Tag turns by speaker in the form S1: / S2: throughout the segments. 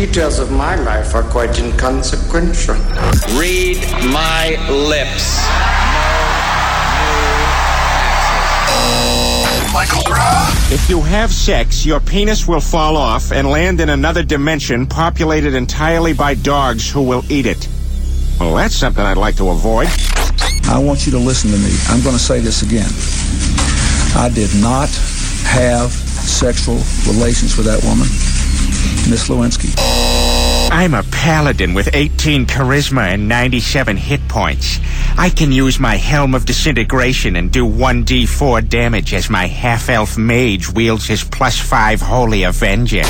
S1: Details of my life are quite inconsequential.
S2: Read my lips.
S3: Michael Groff.
S4: If you have sex, your penis will fall off and land in another dimension populated entirely by dogs who will eat it. Well, that's something I'd like to avoid.
S5: I want you to listen to me. I'm going to say this again. I did not have sexual relations with that woman, Miss Lewinsky.
S4: I'm a paladin with 18 charisma and 97 hit points. I can use my Helm of Disintegration and do 1d4 damage as my half-elf mage wields his plus 5 Holy Avenger.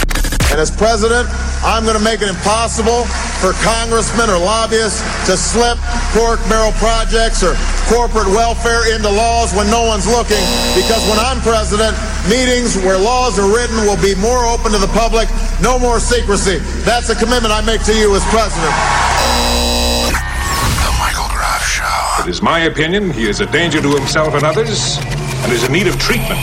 S6: And as president, I'm going to make it impossible for congressmen or lobbyists to slip pork barrel projects or corporate welfare into laws when no one's looking. Because when I'm president, meetings where laws are written will be more open to the public, no more secrecy. That's a commitment I make to you as president.
S3: The Michael Groff Show.
S7: It is my opinion he is a danger to himself and others and is in need of treatment.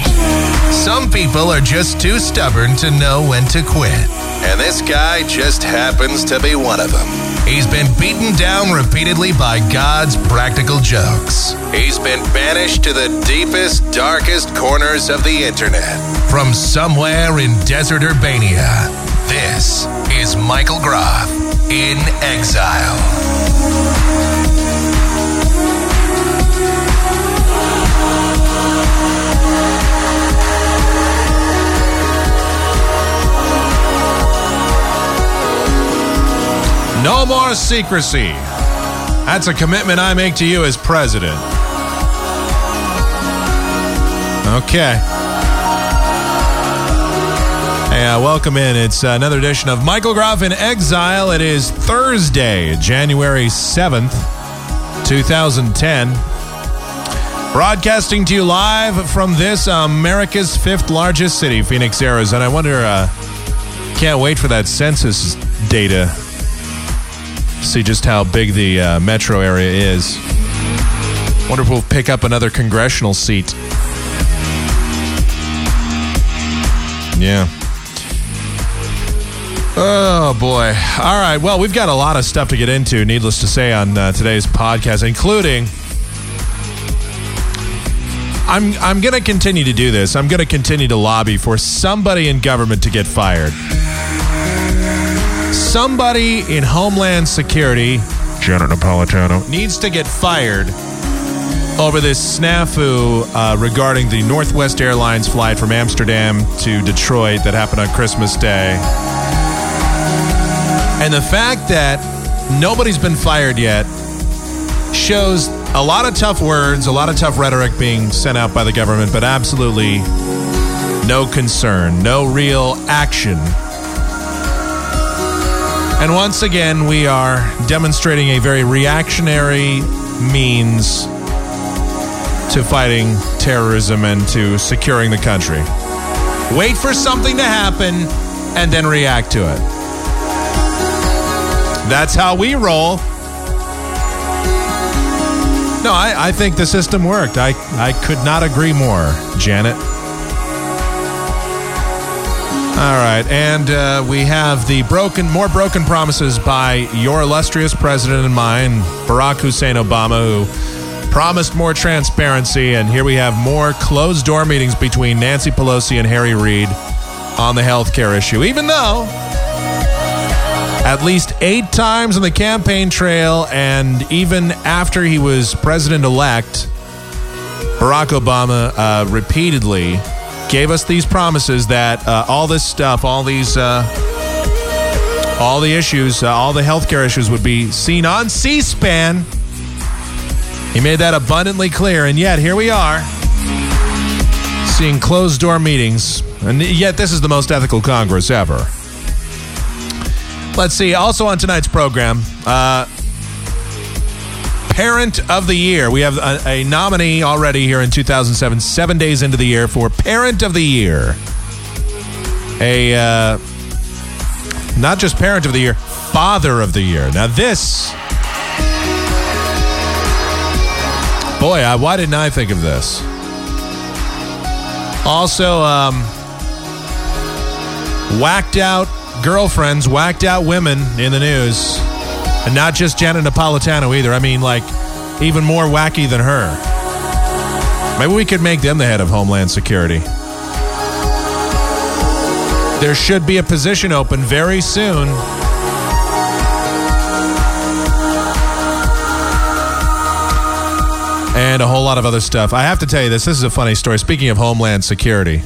S8: Some people are just too stubborn to know when to quit. And this guy just happens to be one of them. He's been beaten down repeatedly by God's practical jokes. He's been banished to the deepest, darkest corners of the internet. From somewhere in desert Urbania, this is Michael Groff in exile.
S9: No more secrecy. That's a commitment I make to you as president. Okay. Hey, uh, welcome in. It's another edition of Michael Groff in Exile. It is Thursday, January 7th, 2010. Broadcasting to you live from this America's fifth largest city, Phoenix, Arizona. I wonder, uh, can't wait for that census data see just how big the uh, metro area is. Wonder if we'll pick up another congressional seat. Yeah. Oh boy. All right. Well, we've got a lot of stuff to get into, needless to say, on uh, today's podcast, including. I'm I'm going to continue to do this. I'm going to continue to lobby for somebody in government to get fired somebody in Homeland Security, Janet Napolitano, needs to get fired over this snafu uh, regarding the Northwest Airlines flight from Amsterdam to Detroit that happened on Christmas Day. And the fact that nobody's been fired yet shows a lot of tough words, a lot of tough rhetoric being sent out by the government, but absolutely no concern, no real action and once again, we are demonstrating a very reactionary means to fighting terrorism and to securing the country. Wait for something to happen and then react to it. That's how we roll. No, I, I think the system worked. I, I could not agree more, Janet. All right, and uh, we have the broken, more broken promises by your illustrious president and mine, Barack Hussein Obama, who promised more transparency, and here we have more closed door meetings between Nancy Pelosi and Harry Reid on the health care issue, even though at least eight times on the campaign trail, and even after he was president elect, Barack Obama uh, repeatedly gave us these promises that uh, all this stuff, all these, uh, all the issues, uh, all the healthcare issues would be seen on C-SPAN. He made that abundantly clear, and yet here we are, seeing closed-door meetings, and yet this is the most ethical Congress ever. Let's see. Also on tonight's program, uh, Parent of the Year. We have a, a, nominee already here in 2007, seven days into the year for Parent of the Year. A, uh, not just Parent of the Year, Father of the Year. Now, this, boy, I, why didn't I think of this? Also, um, whacked out girlfriends whacked out women in the news. And not just Janet Napolitano either. I mean, like, even more wacky than her. Maybe we could make them the head of Homeland Security. There should be a position open very soon. And a whole lot of other stuff. I have to tell you this. This is a funny story. Speaking of Homeland Security.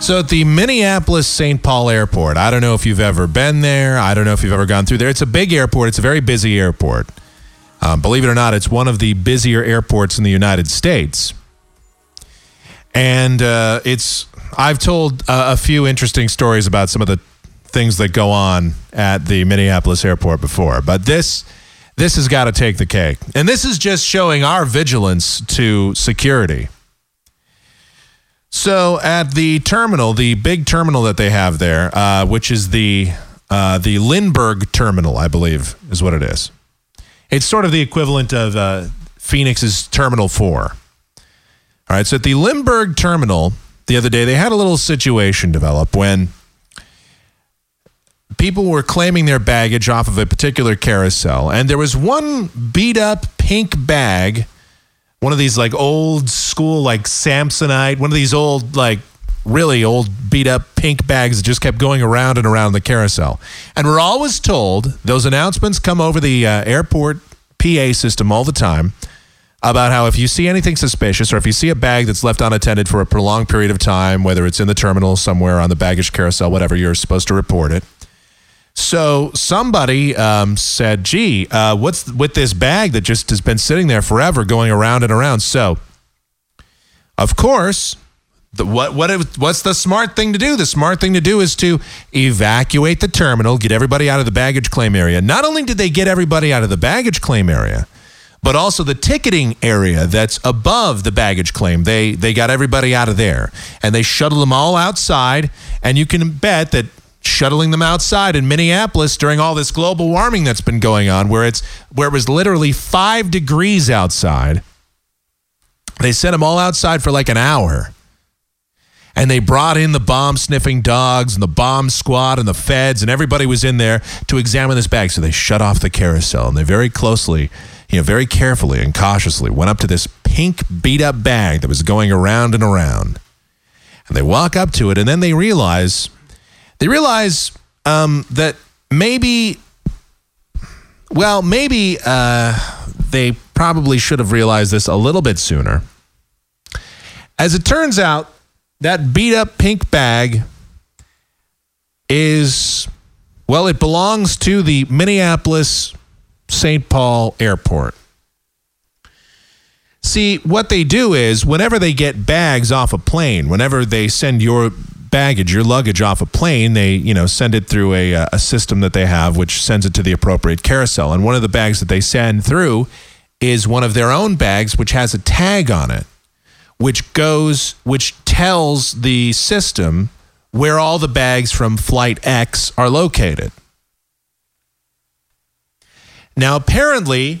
S9: So at the Minneapolis St. Paul Airport, I don't know if you've ever been there. I don't know if you've ever gone through there. It's a big airport. It's a very busy airport. Um, believe it or not, it's one of the busier airports in the United States. And uh, it's, I've told uh, a few interesting stories about some of the things that go on at the Minneapolis airport before, but this, this has got to take the cake. And this is just showing our vigilance to security. So at the terminal, the big terminal that they have there, uh, which is the uh, the Lindbergh terminal, I believe is what it is. It's sort of the equivalent of uh, Phoenix's Terminal Four. All right, so at the Lindbergh terminal the other day, they had a little situation develop when people were claiming their baggage off of a particular carousel, and there was one beat up pink bag one of these like old school like Samsonite, one of these old like really old beat up pink bags that just kept going around and around the carousel. And we're always told those announcements come over the uh, airport PA system all the time about how if you see anything suspicious or if you see a bag that's left unattended for a prolonged period of time, whether it's in the terminal somewhere on the baggage carousel, whatever, you're supposed to report it. So somebody um, said, "Gee, uh, what's with this bag that just has been sitting there forever, going around and around?" So, of course, the, what what what's the smart thing to do? The smart thing to do is to evacuate the terminal, get everybody out of the baggage claim area. Not only did they get everybody out of the baggage claim area, but also the ticketing area that's above the baggage claim. They they got everybody out of there and they shuttled them all outside. And you can bet that shuttling them outside in Minneapolis during all this global warming that's been going on, where it's where it was literally five degrees outside. They sent them all outside for like an hour. And they brought in the bomb sniffing dogs and the bomb squad and the feds, and everybody was in there to examine this bag. So they shut off the carousel and they very closely, you know, very carefully and cautiously went up to this pink beat up bag that was going around and around. And they walk up to it, and then they realize they realize um, that maybe, well, maybe uh, they probably should have realized this a little bit sooner. As it turns out, that beat up pink bag is, well, it belongs to the Minneapolis St. Paul Airport. See, what they do is whenever they get bags off a plane, whenever they send your baggage, your luggage off a plane, they you know send it through a uh, a system that they have, which sends it to the appropriate carousel. And one of the bags that they send through is one of their own bags, which has a tag on it, which goes, which tells the system where all the bags from flight X are located. Now, apparently,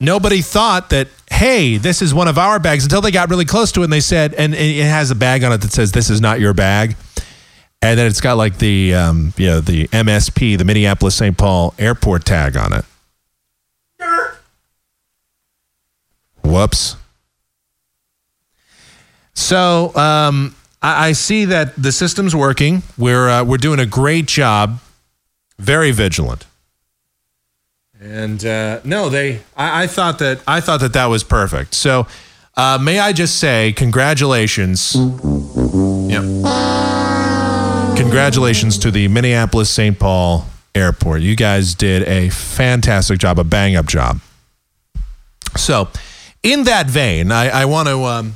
S9: nobody thought that hey this is one of our bags until they got really close to it and they said and it has a bag on it that says this is not your bag. And then it's got like the um, you know the msp the minneapolis st paul airport tag on it. Whoops. So um, I, I, see that the system's working. We're uh, we're doing a great job. Very vigilant and uh, no, they. I, I, thought that I thought that that was perfect. So, uh, may I just say, congratulations. Yep. Congratulations to the Minneapolis St. Paul Airport. You guys did a fantastic job, a bang up job. So, in that vein, I, I want to um,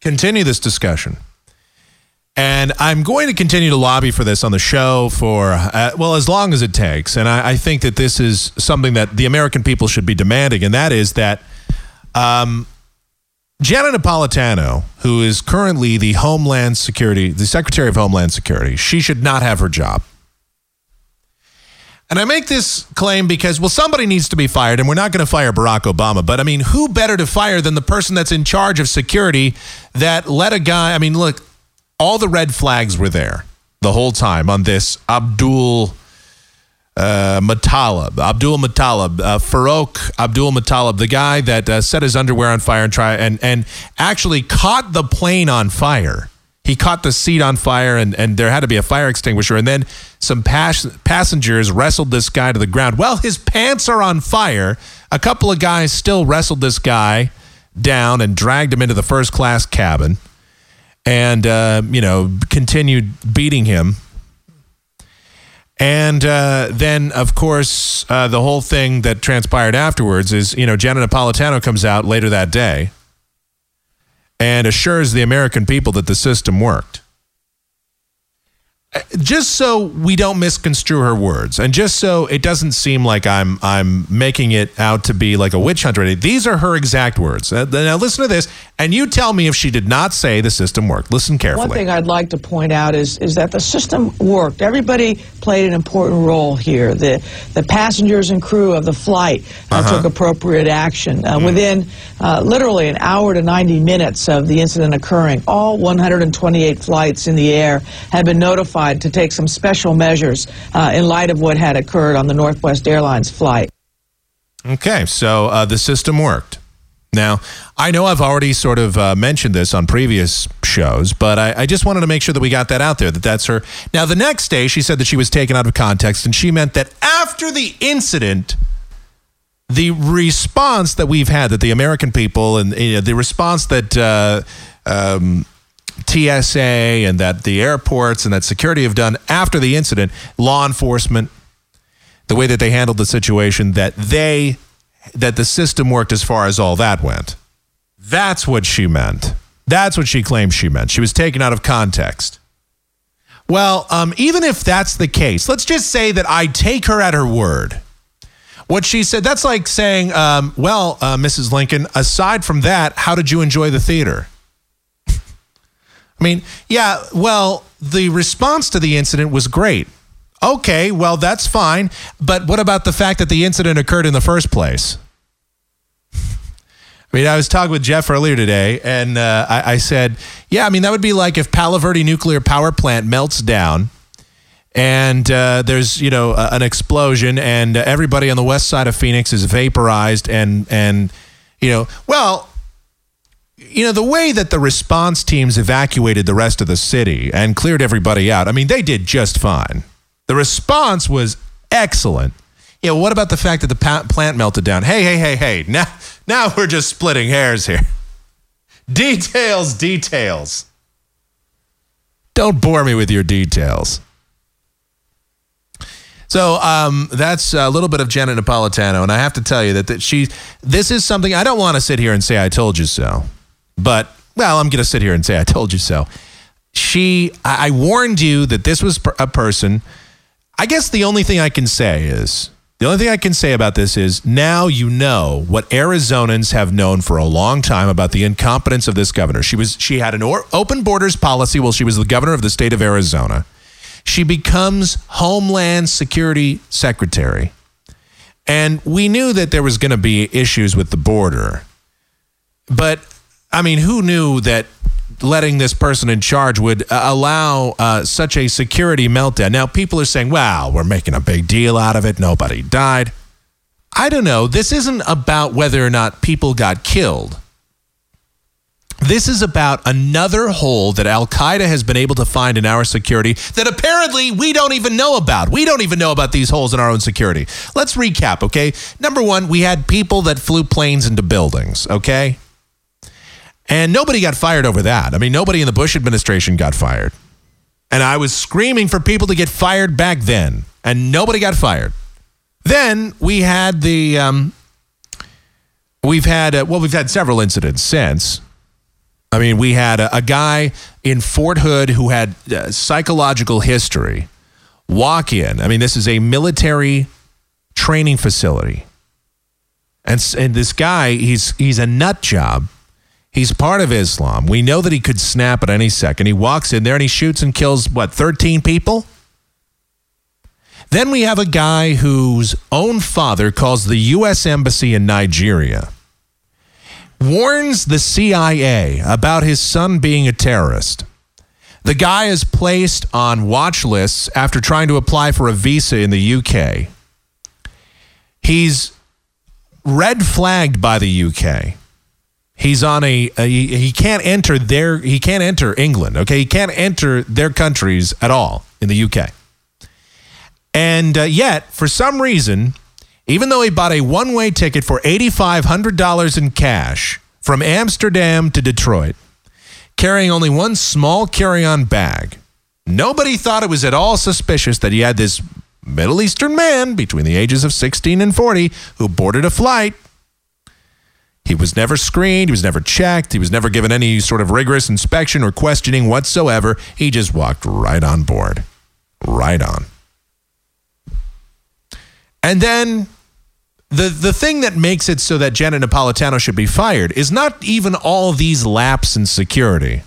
S9: continue this discussion. And I'm going to continue to lobby for this on the show for, uh, well, as long as it takes. And I, I, think that this is something that the American people should be demanding, and that is that um, Janet Napolitano, who is currently the Homeland Security, the Secretary of Homeland Security, she should not have her job. And I make this claim because, well, somebody needs to be fired, and we're not going to fire Barack Obama. But I mean, who better to fire than the person that's in charge of security that let a guy, I mean, look, all the red flags were there. the whole time on this Abdul uh, Abdul Matalib, uh, Farouk Abdul Matalib, the guy that uh, set his underwear on fire and try and and actually caught the plane on fire. He caught the seat on fire, and and there had to be a fire extinguisher. And then some pas- passengers wrestled this guy to the ground. Well, his pants are on fire. A couple of guys still wrestled this guy down and dragged him into the first class cabin, and uh, you know continued beating him. And uh, then, of course, uh, the whole thing that transpired afterwards is, you know, Janet Napolitano comes out later that day and assures the American people that the system worked just so we don't misconstrue her words and just so it doesn't seem like I'm I'm making it out to be like a witch hunt already, these are her exact words. Uh, now listen to this and you tell me if she did not say the system worked. Listen carefully.
S10: One thing I'd like to point out is is that the system worked. Everybody played an important role here. The the passengers and crew of the flight uh, uh-huh. took appropriate action. Uh, mm. Within uh, literally an hour to 90 minutes of the incident occurring, all 128 flights in the air had been notified to take some special measures uh, in light of what had occurred on the Northwest Airlines flight.
S9: Okay, so uh, the system worked. Now, I know I've already sort of uh, mentioned this on previous shows, but I, I, just wanted to make sure that we got that out there that that's her. Now, the next day, she said that she was taken out of context, and she meant that after the incident, the response that we've had, that the American people and you know, the response that uh, um, TSA and that the airports and that security have done after the incident, law enforcement, the way that they handled the situation, that they that the system worked as far as all that went. That's what she meant. That's what she claimed she meant. She was taken out of context. Well, um, even if that's the case, let's just say that I take her at her word. What she said, that's like saying, um, well, uh, Mrs. Lincoln, aside from that, how did you enjoy the theater? I mean, yeah, well, the response to the incident was great. Okay, well, that's fine. But what about the fact that the incident occurred in the first place? I mean, I was talking with Jeff earlier today, and uh, I, I, said, yeah, I mean, that would be like if Palo Verde nuclear power plant melts down and uh, there's, you know, an explosion and everybody on the west side of Phoenix is vaporized and, and, you know, well, you know, the way that the response teams evacuated the rest of the city and cleared everybody out, I mean, they did just fine. The response was excellent. Yeah, what about the fact that the plant melted down? Hey, hey, hey, hey. Now, now we're just splitting hairs here. Details, details. Don't bore me with your details. So um, that's a little bit of Janet Napolitano, and I have to tell you that, that she. This is something I don't want to sit here and say I told you so. But, well, I'm going to sit here and say, I told you so. She, I, I warned you that this was a person. I guess the only thing I can say is, the only thing I can say about this is now you know what Arizonans have known for a long time about the incompetence of this governor. She was she had an or, open borders policy while she was the governor of the state of Arizona. She becomes Homeland Security Secretary. And we knew that there was going to be issues with the border. But I mean, who knew that letting this person in charge would uh, allow uh, such a security meltdown? Now, people are saying, wow, we're making a big deal out of it. Nobody died. I don't know. This isn't about whether or not people got killed. This is about another hole that Al Qaeda has been able to find in our security that apparently we don't even know about. We don't even know about these holes in our own security. Let's recap, okay? Number one, we had people that flew planes into buildings, okay? And nobody got fired over that. I mean, nobody in the Bush administration got fired. And I was screaming for people to get fired back then, and nobody got fired. Then we had the, um, we've had, uh, well, we've had several incidents since. I mean, we had a, a guy in Fort Hood who had uh, psychological history walk in. I mean, this is a military training facility. And, and this guy, he's, he's a nut job He's part of Islam. We know that he could snap at any second. He walks in there and he shoots and kills, what, 13 people? Then we have a guy whose own father calls the U.S. Embassy in Nigeria, warns the CIA about his son being a terrorist. The guy is placed on watch lists after trying to apply for a visa in the UK. He's red flagged by the UK. He's on a, a he, he can't enter their he can't enter England. Okay, he can't enter their countries at all in the UK. And uh, yet, for some reason, even though he bought a one-way ticket for eighty-five hundred dollars in cash from Amsterdam to Detroit, carrying only one small carry-on bag, nobody thought it was at all suspicious that he had this Middle Eastern man between the ages of 16 and 40 who boarded a flight he was never screened. He was never checked. He was never given any sort of rigorous inspection or questioning whatsoever. He just walked right on board. Right on. And then the the thing that makes it so that Janet Napolitano should be fired is not even all these laps in security.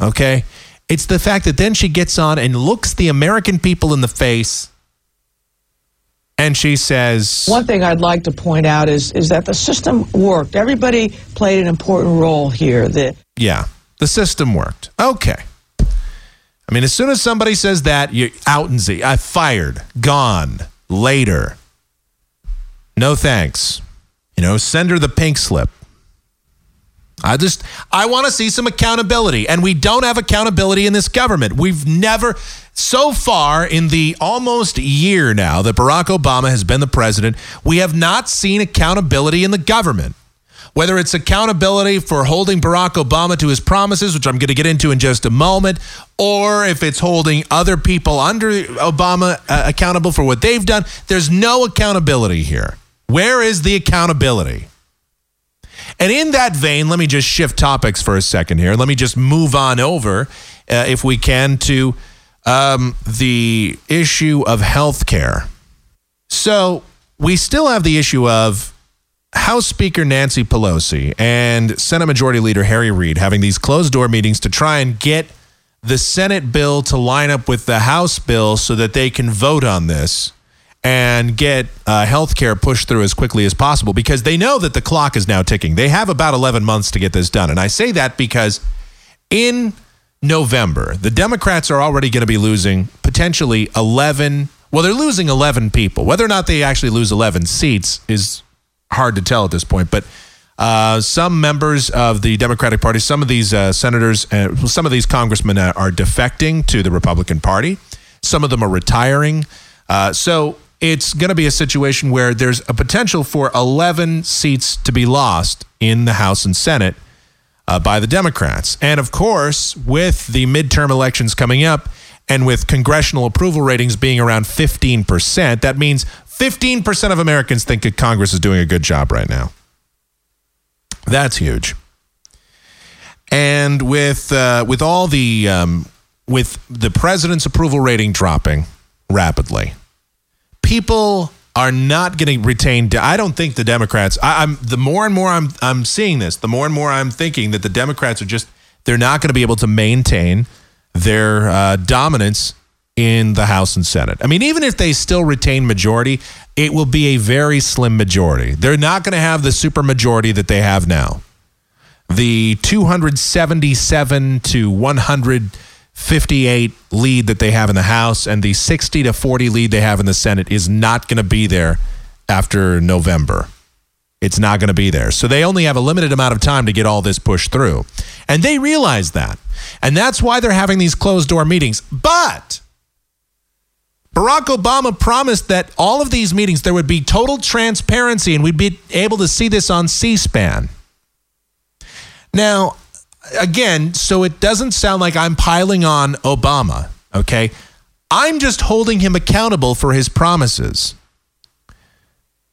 S9: Okay? It's the fact that then she gets on and looks the American people in the face and she says
S10: One thing I'd like to point out is is that the system worked. Everybody played an important role here. The
S9: Yeah, the system worked. Okay. I mean, as soon as somebody says that, you're out and Z. I fired, gone, later. No thanks. You know, send her the pink slip. I just I want to see some accountability and we don't have accountability in this government. We've never so far in the almost year now that Barack Obama has been the president, we have not seen accountability in the government. Whether it's accountability for holding Barack Obama to his promises, which I'm going to get into in just a moment, or if it's holding other people under Obama uh, accountable for what they've done, there's no accountability here. Where is the accountability? And in that vein, let me just shift topics for a second here. Let me just move on over, uh, if we can, to um, the issue of health care. So we still have the issue of House Speaker Nancy Pelosi and Senate Majority Leader Harry Reid having these closed door meetings to try and get the Senate bill to line up with the House bill so that they can vote on this and get uh, health care pushed through as quickly as possible because they know that the clock is now ticking. They have about 11 months to get this done. And I say that because in November, the Democrats are already going to be losing potentially 11. Well, they're losing 11 people. Whether or not they actually lose 11 seats is hard to tell at this point. But uh, some members of the Democratic Party, some of these uh, senators, uh, some of these congressmen are defecting to the Republican Party. Some of them are retiring. Uh, so it's going to be a situation where there's a potential for 11 seats to be lost in the House and Senate uh, by the Democrats. And of course, with the midterm elections coming up and with congressional approval ratings being around 15%, that means 15% of Americans think that Congress is doing a good job right now. That's huge. And with uh, with all the um, with the president's approval rating dropping rapidly, people are not going to retain. I don't think the Democrats. I, am the more and more I'm I'm seeing this, the more and more I'm thinking that the Democrats are just they're not going to be able to maintain their uh, dominance in the House and Senate. I mean, even if they still retain majority, it will be a very slim majority. They're not going to have the super majority that they have now. The 277 to 100 58 lead that they have in the House and the 60 to 40 lead they have in the Senate is not going to be there after November. It's not going to be there. So they only have a limited amount of time to get all this pushed through. And they realize that. And that's why they're having these closed door meetings. But Barack Obama promised that all of these meetings, there would be total transparency and we'd be able to see this on C SPAN. Now, again, so it doesn't sound like I'm piling on Obama, okay? I'm just holding him accountable for his promises.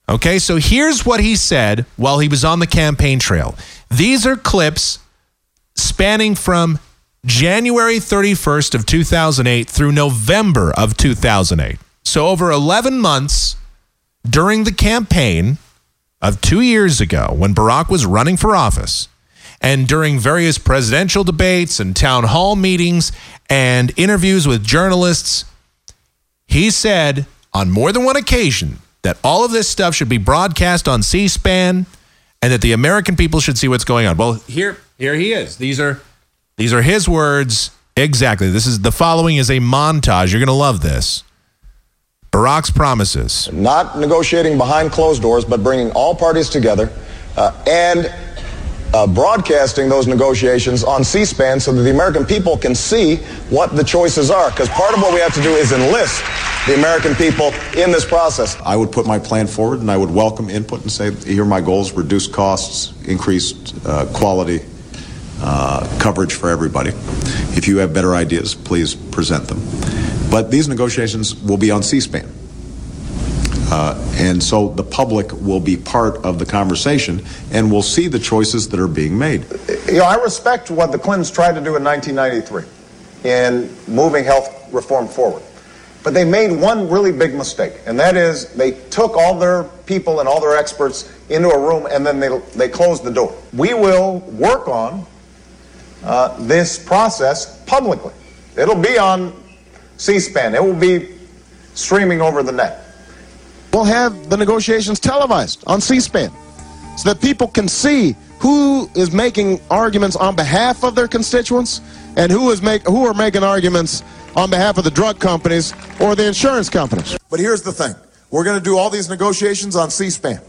S9: Okay, so here's what he said while he was on the campaign trail. These are clips spanning from January 31st of 2008 through November of 2008. So over 11 months during the campaign of 2 years ago when Barack was running for office, and during various presidential debates and town hall meetings and interviews with journalists, he said on more than one occasion that all of this stuff should be broadcast on C SPAN and that the American people should see what's going on. Well, here, here he is. These are these are his words, Exactly. This is the following is a montage. You're going to love this. Barack's promises.
S11: Not negotiating behind closed doors, but bringing all parties together uh, and uh, broadcasting those negotiations on C SPAN so that the American people can see what the choices are. Because part of what we have to do is enlist the American people in this process.
S12: I would put my plan forward and I would welcome input and say, here are my goals reduce costs, increased uh, quality, uh, coverage for everybody. If you have better ideas, please present them. But these negotiations will be on C SPAN. Uh, and so the public will be part of the conversation and will see the choices that are being made.
S11: You know, I respect what the Clintons tried to do in 1993 in moving health reform forward. But they made one really big mistake, and that is they took all their people and all their experts into a room and then they, they closed the door. We will work on uh, this process publicly. It'll be on C SPAN, it will be streaming over the net.
S6: We'll have the negotiations televised on C SPAN so that people can see who is making arguments on behalf of their constituents and who is make who are making arguments on behalf of the drug companies or the insurance companies. But here's the thing. We're going to do all these negotiations on C-SPAN.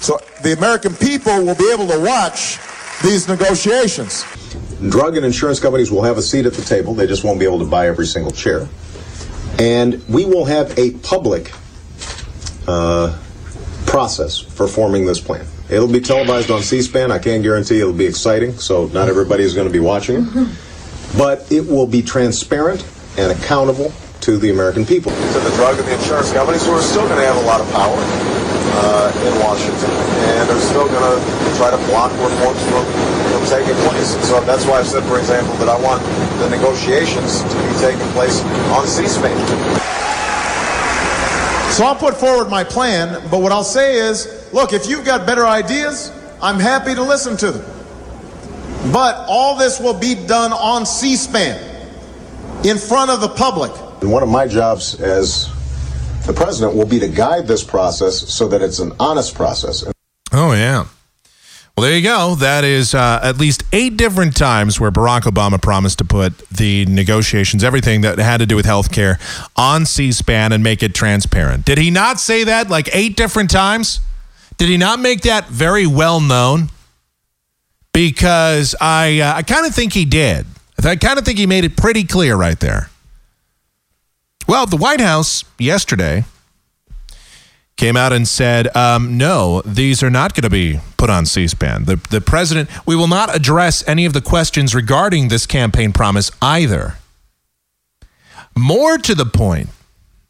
S6: So the American people will be able to watch these negotiations.
S12: Drug and insurance companies will have a seat at the table. They just won't be able to buy every single chair. And we will have a public uh, process for forming this plan. It'll be televised on C-SPAN. I can't guarantee it'll be exciting, so not everybody is going to be watching it. But it will be transparent and accountable to the American people.
S11: To the drug and the insurance companies who are still going to have a lot of power uh, in Washington and they're still going to try to block reforms from, from taking place. So that's why I've said, for example, that I want the negotiations to be taking place on C-SPAN.
S6: So I'll put forward my plan, but what I'll say is, look, if you've got better ideas, I'm happy to listen to them. But all this will be done on C-SPAN, in front of the public.
S12: And one of my jobs as the president will be to guide this process so that it's an honest process.
S9: Oh, yeah. Well, there you go. That is uh, at least eight different times where Barack Obama promised to put the negotiations, everything that had to do with health care, on C SPAN and make it transparent. Did he not say that like eight different times? Did he not make that very well known? Because I, uh, I kind of think he did. I kind of think he made it pretty clear right there. Well, the White House yesterday came out and said, um, no, these are not going to be put on C SPAN. The, the president, we will not address any of the questions regarding this campaign promise either. More to the point,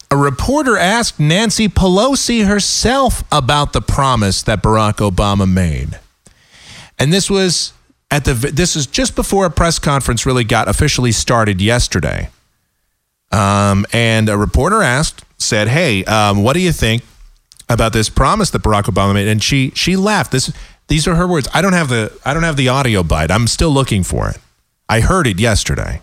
S9: a reporter asked Nancy Pelosi herself about the promise that Barack Obama made. And this was at the this is just before a press conference really got officially started yesterday. Um, and a reporter asked, said, "Hey, um, what do you think about this promise that Barack Obama made?" And she she laughed. This these are her words. I don't have the I don't have the audio bite. I'm still looking for it. I heard it yesterday,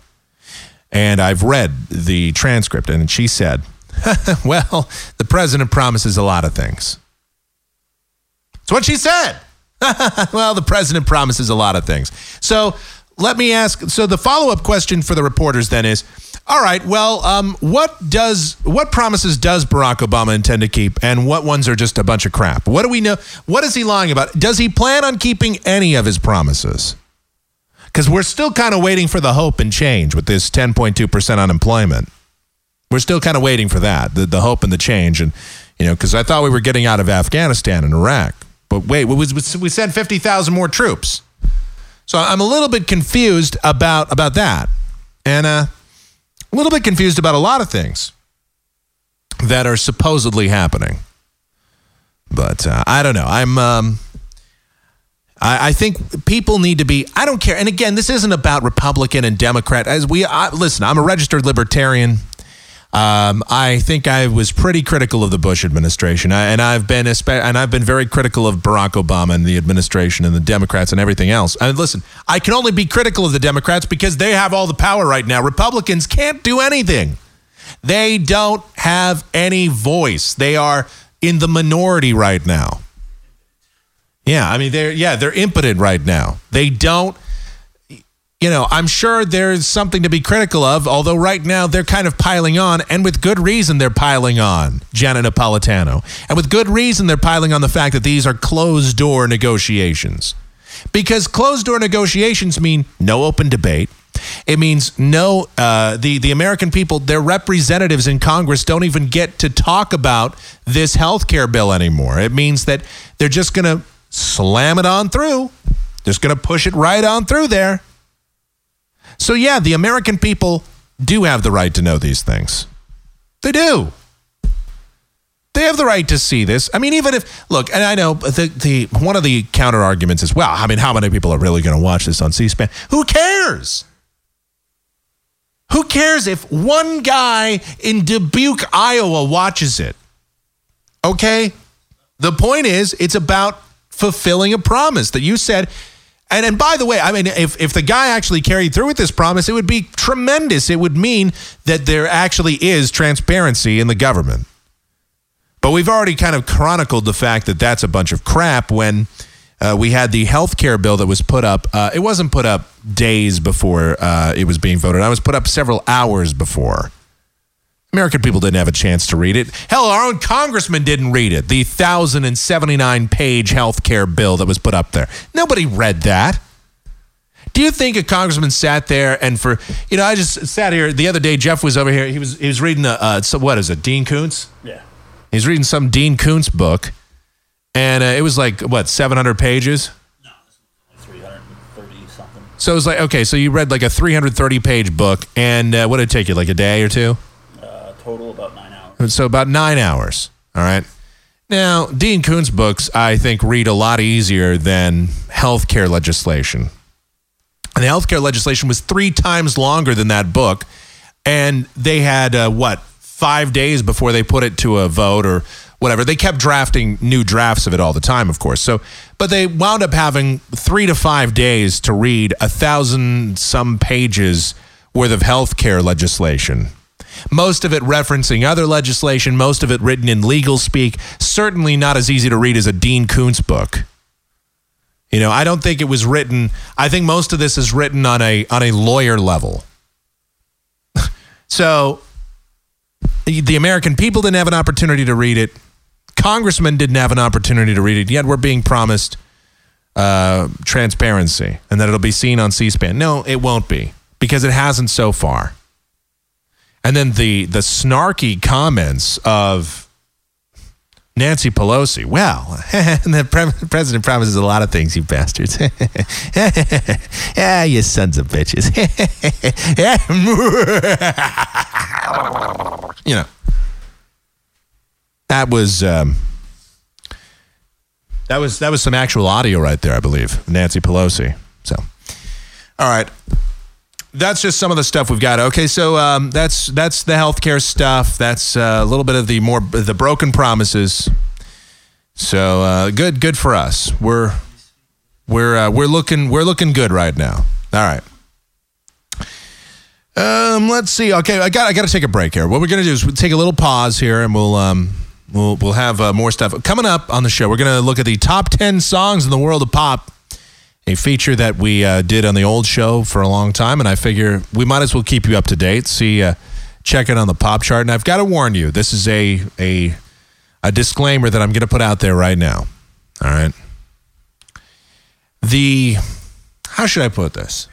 S9: and I've read the transcript. And she said, "Well, the president promises a lot of things." That's what she said. well, the president promises a lot of things. So let me ask. So the follow up question for the reporters then is, all right. Well, um, what does what promises does Barack Obama intend to keep, and what ones are just a bunch of crap? What do we know? What is he lying about? Does he plan on keeping any of his promises? Because we're still kind of waiting for the hope and change with this 10.2 percent unemployment. We're still kind of waiting for that, the, the hope and the change, and you know, because I thought we were getting out of Afghanistan and Iraq, but wait, we, we sent 50,000 more troops. So I'm a little bit confused about about that, and uh, a little bit confused about a lot of things that are supposedly happening. But uh, I don't know. I'm. Um, I, I, think people need to be. I don't care. And again, this isn't about Republican and Democrat. As we I, listen, I'm a registered libertarian. Um, I think I was pretty critical of the Bush administration, I, and I've been and I've been very critical of Barack Obama and the administration and the Democrats and everything else. And listen, I can only be critical of the Democrats because they have all the power right now. Republicans can't do anything. They don't have any voice. They are in the minority right now. Yeah, I mean they're yeah they're impotent right now. They don't you know, I'm sure there's something to be critical of, although right now they're kind of piling on, and with good reason they're piling on, Janet Napolitano. And with good reason they're piling on the fact that these are closed door negotiations. Because closed door negotiations mean no open debate. It means no, uh, the, the American people, their representatives in Congress don't even get to talk about this health care bill anymore. It means that they're just going to slam it on through, just going to push it right on through there. So, yeah, the American people do have the right to know these things. They do. They have the right to see this. I mean, even if look, and I know the the one of the counter arguments is, well, I mean, how many people are really going to watch this on C-SPAN? Who cares? Who cares if one guy in Dubuque, Iowa watches it? Okay? The point is, it's about fulfilling a promise that you said. And, and by the way, I mean, if, if the guy actually carried through with this promise, it would be tremendous. It would mean that there actually is transparency in the government. But we've already kind of chronicled the fact that that's a bunch of crap when uh, we had the health care bill that was put up. Uh, it wasn't put up days before uh, it was being voted it was put up several hours before. American people didn't have a chance to read it. Hell, our own congressman didn't read it. The 1,079 page health care bill that was put up there. Nobody read that. Do you think a congressman sat there and for you know I just sat here the other day. Jeff was over here. He was he was reading a uh, so what is it? Dean Koontz.
S13: Yeah.
S9: He's reading some Dean Koontz book, and uh, it was like what 700 pages.
S13: No, it's 330 something.
S9: So it was like okay, so you read like a 330 page book, and uh, what did it take you? Like a day or two?
S13: Total about nine hours.
S9: So about nine hours. All right. Now, Dean Koontz books, I think, read a lot easier than healthcare legislation. And the healthcare legislation was three times longer than that book. And they had, uh, what, five days before they put it to a vote or whatever. They kept drafting new drafts of it all the time, of course. So, but they wound up having three to five days to read a thousand some pages worth of healthcare legislation. Most of it referencing other legislation, most of it written in legal speak. Certainly not as easy to read as a Dean Koontz book. You know, I don't think it was written. I think most of this is written on a on a lawyer level. so the American people didn't have an opportunity to read it. Congressmen didn't have an opportunity to read it. Yet we're being promised uh, transparency and that it'll be seen on C-SPAN. No, it won't be because it hasn't so far. And then the the snarky comments of Nancy Pelosi. Well, the pre- president promises a lot of things, you bastards. yeah, you sons of bitches. you know, that was um, that was that was some actual audio right there, I believe. Nancy Pelosi. So, all right that's just some of the stuff we've got. Okay, so um, that's that's the healthcare stuff. That's uh, a little bit of the more the broken promises. So uh, good, good for us. We're we're uh, we're looking we're looking good right now. All right. Um, let's see. Okay, I got I got to take a break here. What we're gonna do is we'll take a little pause here, and we'll um we'll we'll have uh, more stuff coming up on the show. We're gonna look at the top ten songs in the world of pop a feature that we uh, did on the old show for a long time, and I figure we might as well keep you up to date. See, uh, check it on the pop chart, and I've got to warn you: this is a a a disclaimer that I'm going to put out there right now. All right. The how should I put this?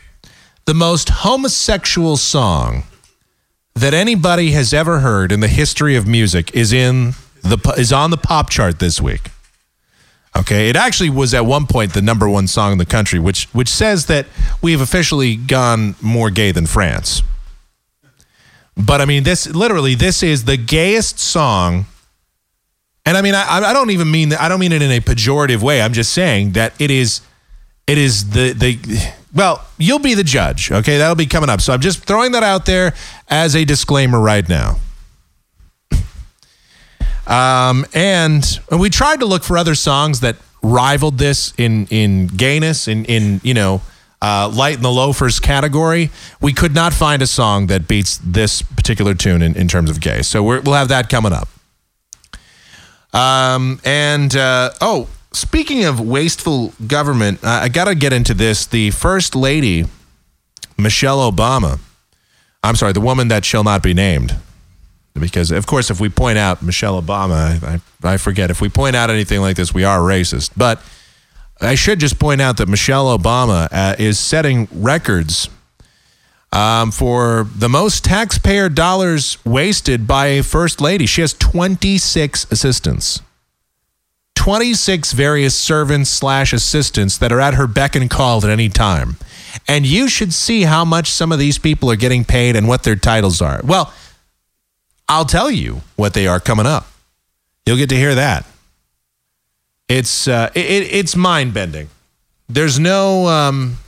S9: The most homosexual song that anybody has ever heard in the history of music is in the is on the pop chart this week. Okay, it actually was at one point the number one song in the country, which which says that we've officially gone more gay than France. But I mean, this literally this is the gayest song, and I mean, I, I don't even mean I don't mean it in a pejorative way. I'm just saying that it is it is the the well, you'll be the judge. Okay, that'll be coming up. So I'm just throwing that out there as a disclaimer right now. Um, and we tried to look for other songs that rivaled this in in gayness, in in you know, uh, light in the loafers category. We could not find a song that beats this particular tune in, in terms of gay. So we will have that coming up. Um, and uh, oh, speaking of wasteful government, uh, I got to get into this. The first lady Michelle Obama. I'm sorry, the woman that shall not be named. Because, of course, if we point out Michelle Obama, I, I forget, if we point out anything like this, we are racist. But I should just point out that Michelle Obama uh, is setting records um, for the most taxpayer dollars wasted by a first lady. She has 26 assistants. 26 various servants slash assistants that are at her beck and call at any time. And you should see how much some of these people are getting paid and what their titles are. Well, I'll tell you what they are coming up. You'll get to hear that. It's uh, it, it's mind bending. There's no um,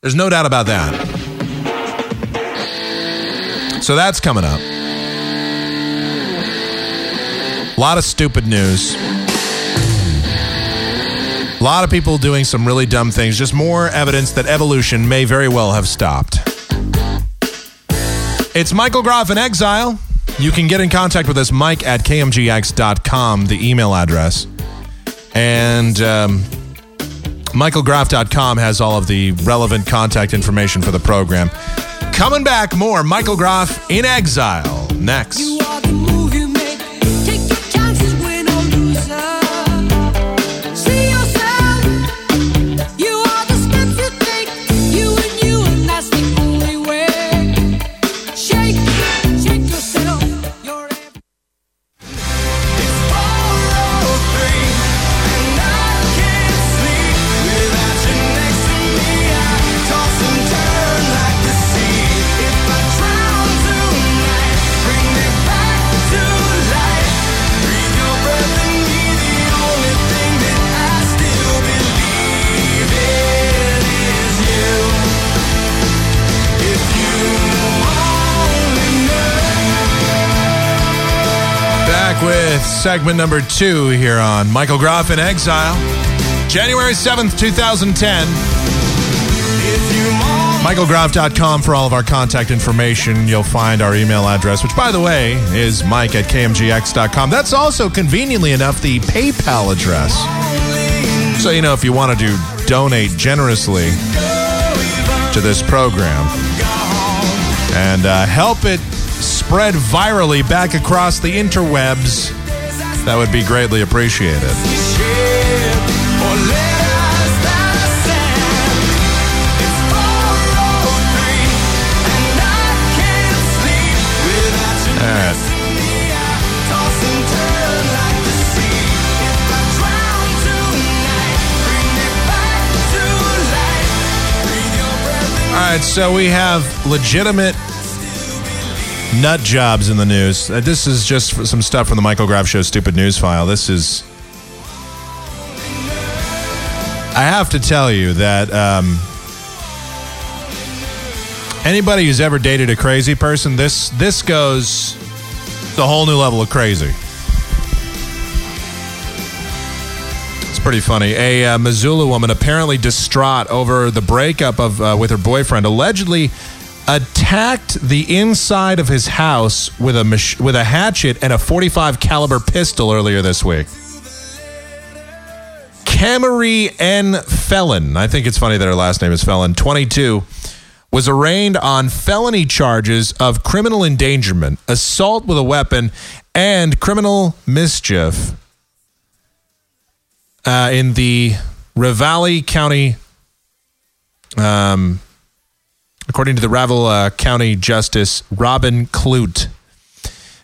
S9: there's no doubt about that. So that's coming up. A lot of stupid news. A lot of people doing some really dumb things. Just more evidence that evolution may very well have stopped. It's Michael Groff in exile. You can get in contact with us, Mike at KMGX.com, the email address. And um, MichaelGroff.com has all of the relevant contact information for the program. Coming back, more Michael Groff in exile next. With segment number two here on Michael Groff in Exile. January 7th, 2010. MichaelGroff.com for all of our contact information. You'll find our email address, which, by the way, is mike at kmgx.com. That's also, conveniently enough, the PayPal address. So, you know, if you wanted to donate generously to this program and uh, help it spread virally back across the interwebs, that would be greatly appreciated. All right. So we have legitimate nut jobs in the news. Uh, this is just some stuff from the Michael Groff Show Stupid News File. This is. I have to tell you that um, anybody who's ever dated a crazy person, this this goes the whole new level of crazy. It's pretty funny. A uh, Missoula woman apparently distraught over the breakup of uh, with her boyfriend, allegedly attacked the inside of his house with a mach- with a hatchet and a 45 caliber pistol earlier this week. Camry N. Felon, I think it's funny that her last name is Felon, 22, was arraigned on felony charges of criminal endangerment, assault with a weapon, and criminal mischief uh, in the Ravalli County um, according to the Raval uh, County Justice Robin Clute.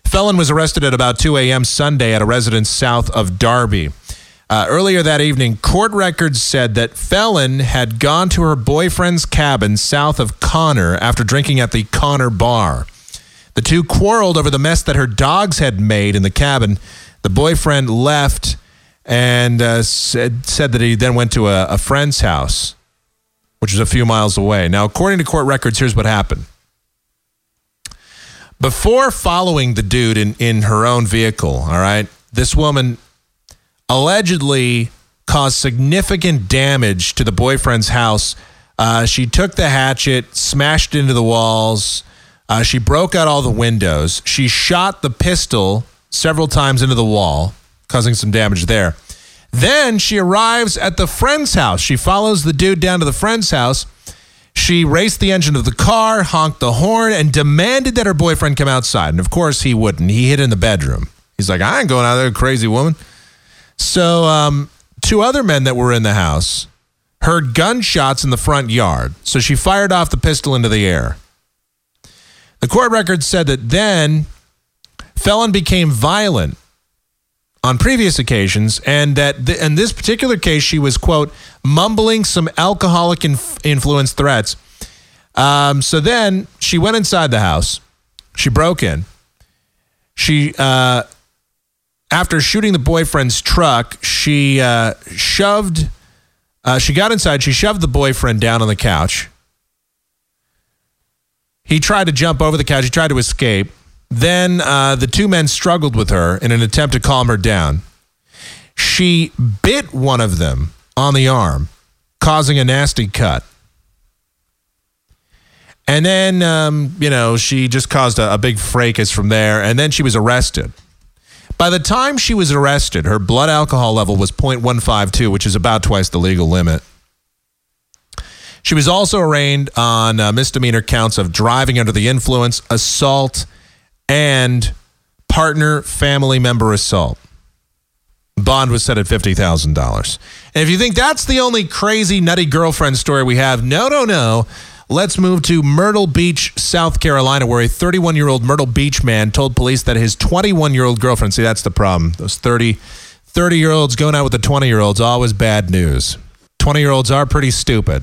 S9: Felon was arrested at about 2 a.m. Sunday at a residence south of Darby. Uh, earlier that evening, court records said that Felon had gone to her boyfriend's cabin south of Conner after drinking at the Conner bar. The two quarreled over the mess that her dogs had made in the cabin. The boyfriend left and uh, said, said that he then went to a, a friend's house which is a few miles away. Now, according to court records, here's what happened. Before following the dude in, in her own vehicle, all right, this woman allegedly caused significant damage to the boyfriend's house. Uh, she took the hatchet, smashed into the walls. Uh, she broke out all the windows. She shot the pistol several times into the wall, causing some damage there. Then she arrives at the friend's house. She follows the dude down to the friend's house. She raced the engine of the car, honked the horn, and demanded that her boyfriend come outside. And of course, he wouldn't. He hid in the bedroom. He's like, I ain't going out there, crazy woman. So, um, two other men that were in the house heard gunshots in the front yard. So she fired off the pistol into the air. The court record said that then Felon became violent on previous occasions, and that th- in this particular case, she was, quote, mumbling some alcoholic inf- influence threats. Um, so then she went inside the house. She broke in. She, uh, after shooting the boyfriend's truck, she uh, shoved, uh, she got inside, she shoved the boyfriend down on the couch. He tried to jump over the couch, he tried to escape. Then uh, the two men struggled with her in an attempt to calm her down. She bit one of them on the arm, causing a nasty cut. And then, um, you know, she just caused a, a big fracas from there. And then she was arrested. By the time she was arrested, her blood alcohol level was 0.152, which is about twice the legal limit. She was also arraigned on uh, misdemeanor counts of driving under the influence, assault, and partner family member assault. Bond was set at $50,000. And if you think that's the only crazy, nutty girlfriend story we have, no, no, no. Let's move to Myrtle Beach, South Carolina, where a 31 year old Myrtle Beach man told police that his 21 year old girlfriend, see, that's the problem. Those 30 30 year olds going out with the 20 year olds, always bad news. 20 year olds are pretty stupid.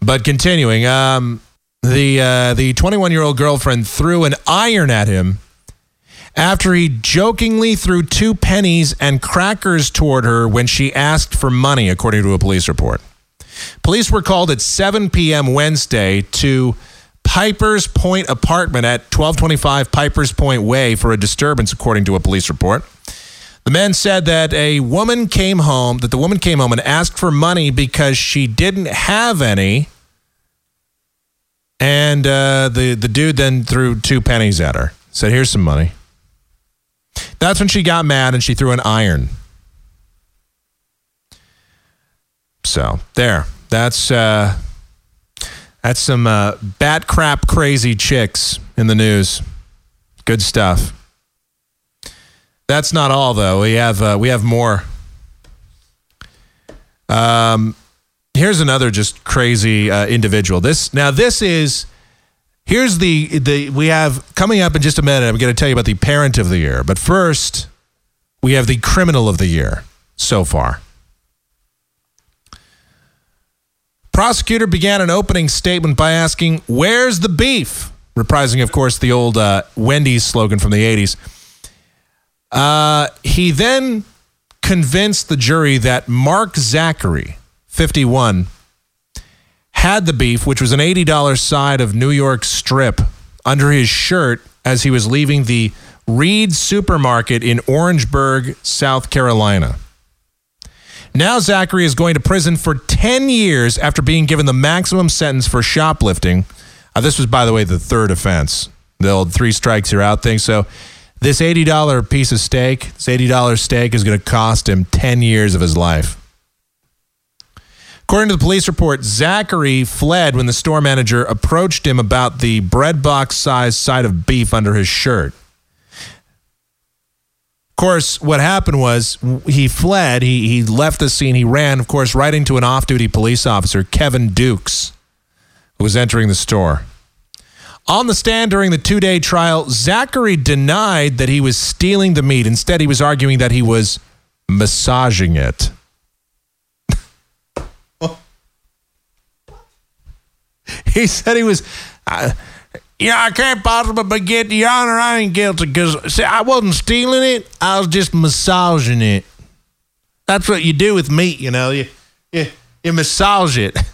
S9: But continuing, um, the uh, the 21 year old girlfriend threw an iron at him after he jokingly threw two pennies and crackers toward her when she asked for money, according to a police report. Police were called at 7 p.m. Wednesday to Piper's Point apartment at 1225 Piper's Point Way for a disturbance, according to a police report. The men said that a woman came home, that the woman came home and asked for money because she didn't have any. And uh, the, the dude then threw two pennies at her, said, Here's some money. That's when she got mad and she threw an iron. So there, that's uh, that's some uh, bat crap crazy chicks in the news. Good stuff. That's not all though. We have uh, we have more. Um, here's another just crazy uh, individual. This now this is here's the the we have coming up in just a minute. I'm going to tell you about the parent of the year, but first we have the criminal of the year so far. Prosecutor began an opening statement by asking, "Where's the beef?" Reprising, of course, the old uh, Wendy's slogan from the '80s. Uh, he then convinced the jury that Mark Zachary, 51, had the beef, which was an $80 side of New York strip, under his shirt as he was leaving the Reed supermarket in Orangeburg, South Carolina. Now Zachary is going to prison for 10 years after being given the maximum sentence for shoplifting. Uh, this was, by the way, the third offense. The old three strikes, you're out thing. So this $80 piece of steak, this $80 steak is going to cost him 10 years of his life. According to the police report, Zachary fled when the store manager approached him about the bread box sized side of beef under his shirt. Of course, what happened was he fled. He, he left the scene. He ran, of course, right into an off duty police officer, Kevin Dukes, who was entering the store. On the stand during the two day trial, Zachary denied that he was stealing the meat. Instead, he was arguing that he was massaging it. he said he was. Uh, yeah, I can't possibly get the honor. I ain't guilty because I wasn't stealing it. I was just massaging it. That's what you do with meat, you know. You you, you massage it.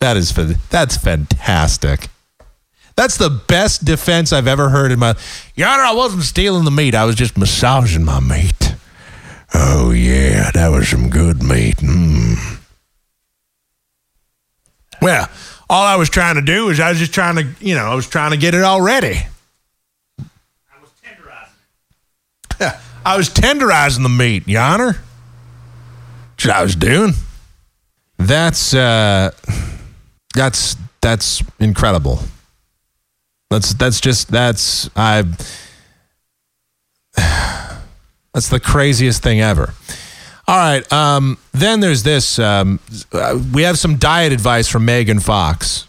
S9: That is that's fantastic. That's the best defense I've ever heard in my. Your Honor, I wasn't stealing the meat. I was just massaging my meat. Oh yeah, that was some good meat. Mm. Well, all I was trying to do is I was just trying to, you know, I was trying to get it all ready. I was tenderizing. It. I was tenderizing the meat, Your Honor. That's what I was doing. That's uh That's that's incredible. That's that's just that's I that's the craziest thing ever. All right. Um, then there's this. Um, we have some diet advice from Megan Fox.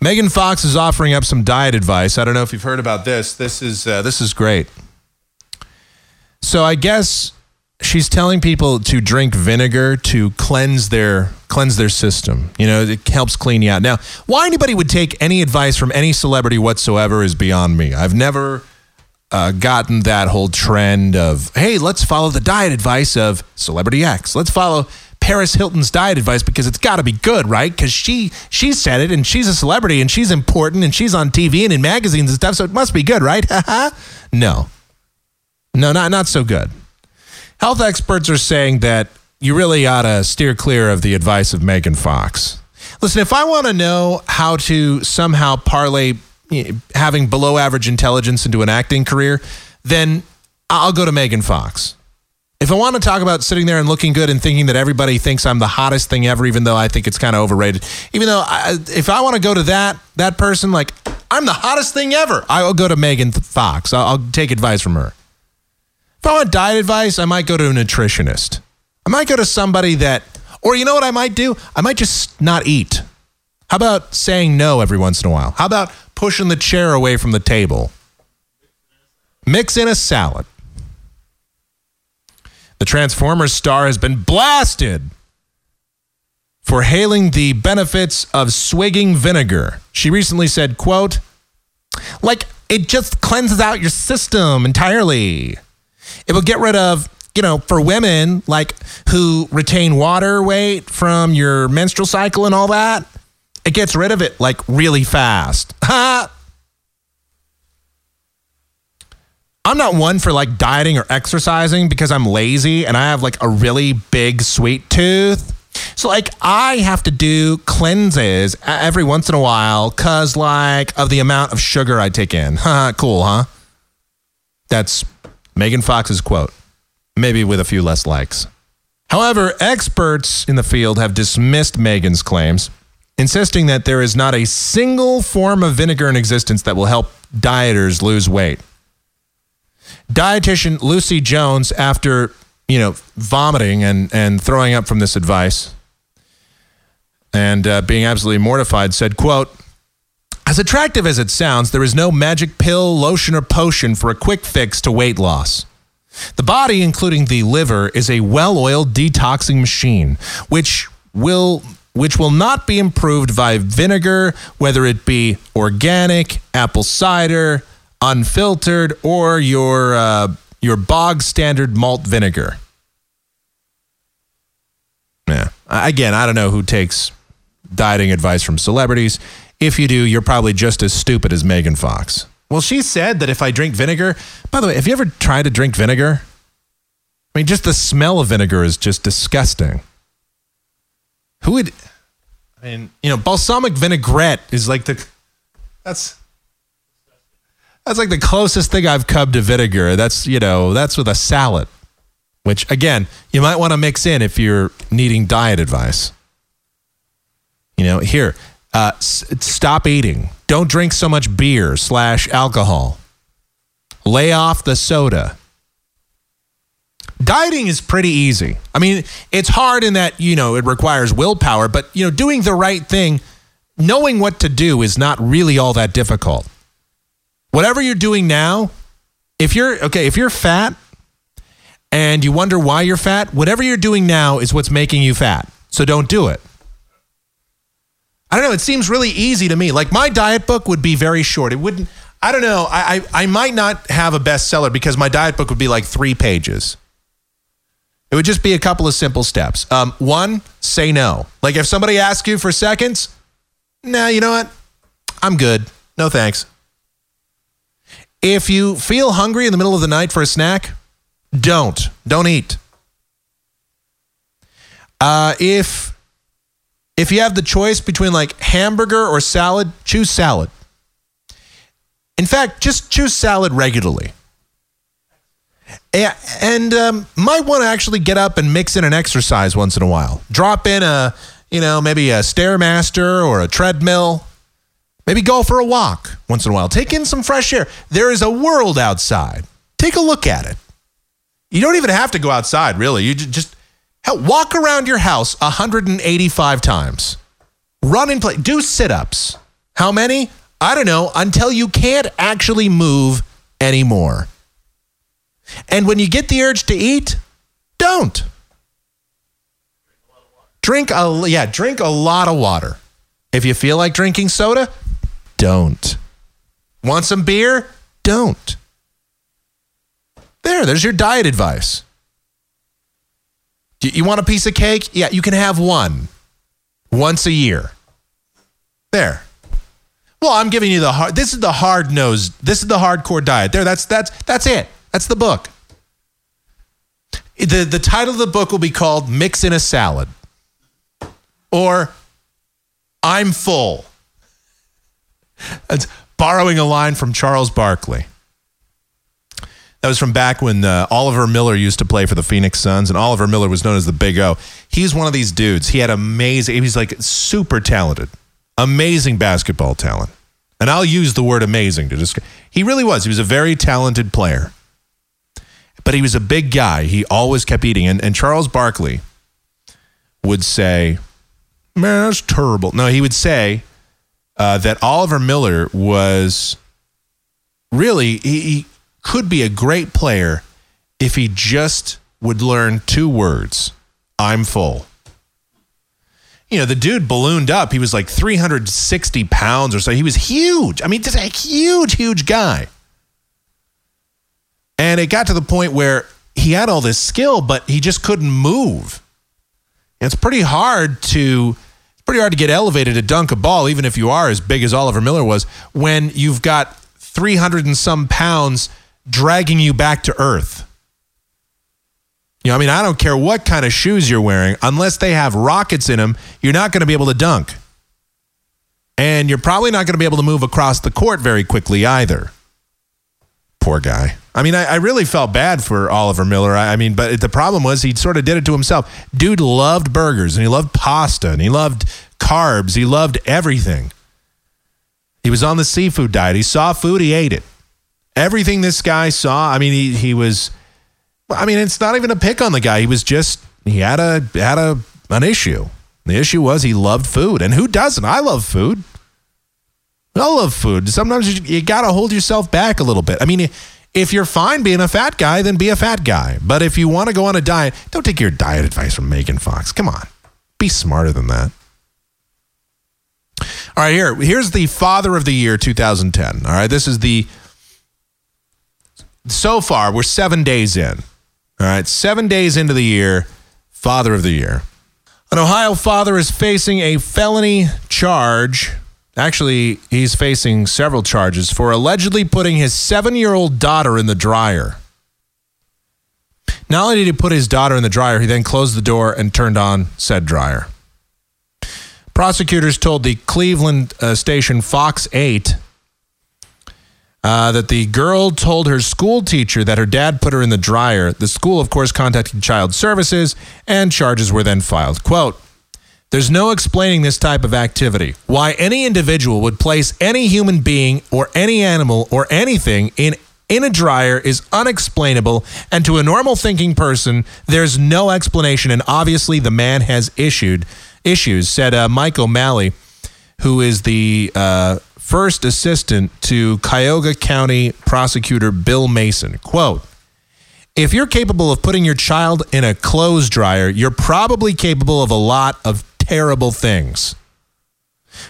S9: Megan Fox is offering up some diet advice. I don't know if you've heard about this. This is uh, this is great. So I guess she's telling people to drink vinegar to cleanse their cleanse their system. You know, it helps clean you out. Now, why anybody would take any advice from any celebrity whatsoever is beyond me. I've never uh, gotten that whole trend of hey, let's follow the diet advice of celebrity X. Let's follow Paris Hilton's diet advice because it's got to be good, right? Because she she said it and she's a celebrity and she's important and she's on TV and in magazines and stuff, so it must be good, right? no, no, not not so good. Health experts are saying that you really ought to steer clear of the advice of Megan Fox. Listen, if I want to know how to somehow parlay having below average intelligence into an acting career, then I'll go to Megan Fox. If I want to talk about sitting there and looking good and thinking that everybody thinks I'm the hottest thing ever, even though I think it's kind of overrated, even though I, if I want to go to that that person, like I'm the hottest thing ever, I'll go to Megan Fox. I'll, I'll take advice from her. If I want diet advice, I might go to a nutritionist. I might go to somebody that, or you know what I might do? I might just not eat. How about saying no every once in a while? How about pushing the chair away from the table? Mix in a salad. The Transformers star has been blasted for hailing the benefits of swigging vinegar. She recently said, quote, like it just cleanses out your system entirely. It will get rid of, you know, for women like who retain water weight from your menstrual cycle and all that. It gets rid of it like really fast. I'm not one for like dieting or exercising because I'm lazy and I have like a really big sweet tooth. So like I have to do cleanses every once in a while cuz like of the amount of sugar I take in. cool, huh? That's Megan Fox's quote. Maybe with a few less likes. However, experts in the field have dismissed Megan's claims, insisting that there is not a single form of vinegar in existence that will help dieters lose weight. Dietitian Lucy Jones, after you know vomiting and and throwing up from this advice, and uh, being absolutely mortified, said, "quote." As attractive as it sounds, there is no magic pill, lotion, or potion for a quick fix to weight loss. The body, including the liver, is a well-oiled detoxing machine, which will which will not be improved by vinegar, whether it be organic, apple cider, unfiltered, or your uh, your bog standard malt vinegar. Yeah. Again, I don't know who takes dieting advice from celebrities. If you do, you're probably just as stupid as Megan Fox. Well, she said that if I drink vinegar, by the way, have you ever tried to drink vinegar? I mean, just the smell of vinegar is just disgusting. Who would, I mean, you know, balsamic vinaigrette is like the, that's, that's like the closest thing I've come to vinegar. That's, you know, that's with a salad, which again, you might want to mix in if you're needing diet advice. You know, here, uh, s- stop eating. Don't drink so much beer slash alcohol. Lay off the soda. Dieting is pretty easy. I mean, it's hard in that, you know, it requires willpower, but, you know, doing the right thing, knowing what to do is not really all that difficult. Whatever you're doing now, if you're, okay, if you're fat and you wonder why you're fat, whatever you're doing now is what's making you fat. So don't do it. I don't know. It seems really easy to me. Like my diet book would be very short. It wouldn't. I don't know. I I, I might not have a bestseller because my diet book would be like three pages. It would just be a couple of simple steps. Um, one, say no. Like if somebody asks you for seconds, nah, you know what? I'm good. No thanks. If you feel hungry in the middle of the night for a snack, don't. Don't eat. Uh, if if you have the choice between like hamburger or salad, choose salad. In fact, just choose salad regularly. And um, might want to actually get up and mix in an exercise once in a while. Drop in a you know, maybe a Stairmaster or a treadmill. Maybe go for a walk once in a while. Take in some fresh air. There is a world outside. Take a look at it. You don't even have to go outside, really. You just walk around your house 185 times. Run and play. Do sit ups. How many? I don't know, until you can't actually move anymore. And when you get the urge to eat, don't. Drink a yeah, drink a lot of water. If you feel like drinking soda, don't. Want some beer? Don't. There, there's your diet advice. You want a piece of cake? Yeah, you can have one once a year. There. Well, I'm giving you the hard. This is the hard nosed. This is the hardcore diet. There. That's that's that's it. That's the book. The the title of the book will be called "Mix in a Salad," or "I'm Full." That's borrowing a line from Charles Barkley. That was from back when uh, Oliver Miller used to play for the Phoenix Suns, and Oliver Miller was known as the Big O. He's one of these dudes. He had amazing. He's like super talented, amazing basketball talent. And I'll use the word amazing to describe. He really was. He was a very talented player, but he was a big guy. He always kept eating. And, and Charles Barkley would say, "Man, that's terrible." No, he would say uh, that Oliver Miller was really he, he could be a great player if he just would learn two words I'm full. You know, the dude ballooned up. He was like 360 pounds or so. He was huge. I mean, just a huge, huge guy. And it got to the point where he had all this skill, but he just couldn't move. And it's pretty hard to it's pretty hard to get elevated to dunk a ball, even if you are as big as Oliver Miller was, when you've got 300 and some pounds dragging you back to earth. You know, I mean, I don't care what kind of shoes you're wearing, unless they have rockets in them, you're not going to be able to dunk. And you're probably not going to be able to move across the court very quickly either. Poor guy. I mean, I, I really felt bad for Oliver Miller. I, I mean, but the problem was he sort of did it to himself. Dude loved burgers and he loved pasta and he loved carbs. He loved everything. He was on the seafood diet. He saw food, he ate it. Everything this guy saw, I mean, he, he was, I mean, it's not even a pick on the guy. He was just, he had a, had a, an issue. The issue was he loved food. And who doesn't? I love food. I love food. Sometimes you, you got to hold yourself back a little bit. I mean, if you're fine being a fat guy, then be a fat guy. But if you want to go on a diet, don't take your diet advice from Megan Fox. Come on. Be smarter than that. All right, here. Here's the Father of the Year 2010. All right, this is the. So far, we're seven days in. All right, seven days into the year, Father of the Year. An Ohio father is facing a felony charge. Actually, he's facing several charges for allegedly putting his seven year old daughter in the dryer. Not only did he put his daughter in the dryer, he then closed the door and turned on said dryer. Prosecutors told the Cleveland uh, station Fox 8 uh, that the girl told her school teacher that her dad put her in the dryer. The school, of course, contacted Child Services and charges were then filed. Quote, there's no explaining this type of activity. Why any individual would place any human being or any animal or anything in in a dryer is unexplainable and to a normal thinking person there's no explanation and obviously the man has issued issues said uh, Mike O'Malley who is the uh, first assistant to Cuyahoga County prosecutor Bill Mason quote if you're capable of putting your child in a clothes dryer you're probably capable of a lot of terrible things.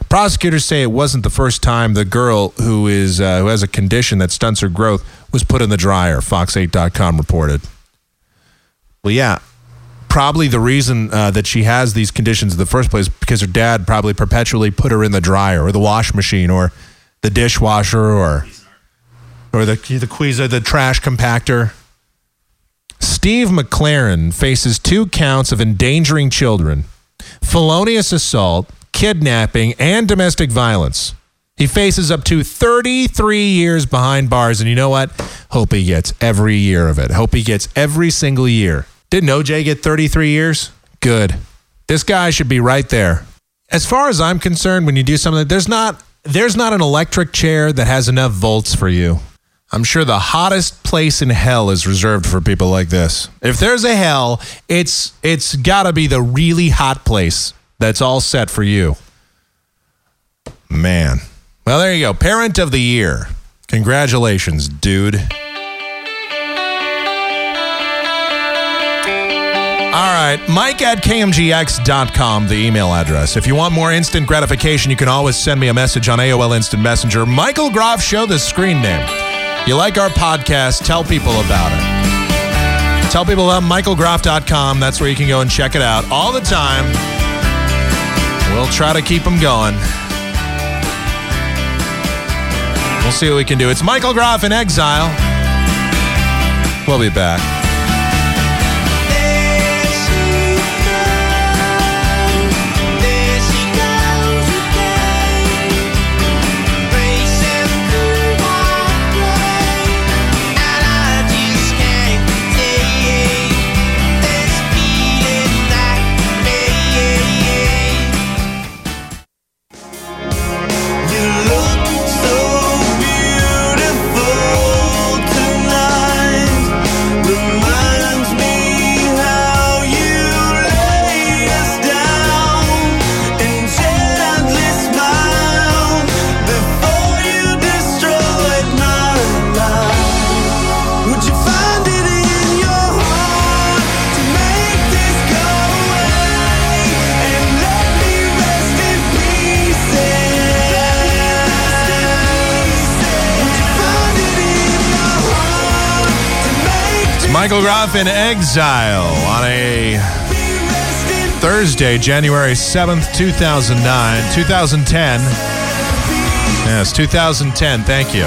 S9: Prosecutors say it wasn't the first time the girl who is uh, who has a condition that stunts her growth was put in the dryer. Fox8.com reported. Well, yeah, probably the reason uh, that she has these conditions in the first place because her dad probably perpetually put her in the dryer or the wash machine or the dishwasher or or the the Cuisinart, the trash compactor. Steve McLaren faces two counts of endangering children felonious assault, kidnapping, and domestic violence. He faces up to 33 years behind bars, and you know what? Hope he gets every year of it. Hope he gets every single year. Didn't OJ get 33 years? Good. This guy should be right there. As far as I'm concerned, when you do something, there's not there's not an electric chair that has enough volts for you. I'm sure the hottest place in hell is reserved for people like this. If there's a hell, it's it's got to be the really hot place that's all set for you. Man. Well, there you go. Parent of the year. Congratulations, dude. Right, Mike at KMGX.com, the email address. If you want more instant gratification, you can always send me a message on AOL Instant Messenger. Michael Groff Show, the screen name. You like our podcast, tell people about it. Tell people about michaelgroff.com. That's where you can go and check it out all the time. We'll try to keep them going. We'll see what we can do. It's Michael Groff in exile. We'll be back. Michael Groff in exile on a Thursday, January 7th, 2009, 2010. Yes, 2010. Thank you.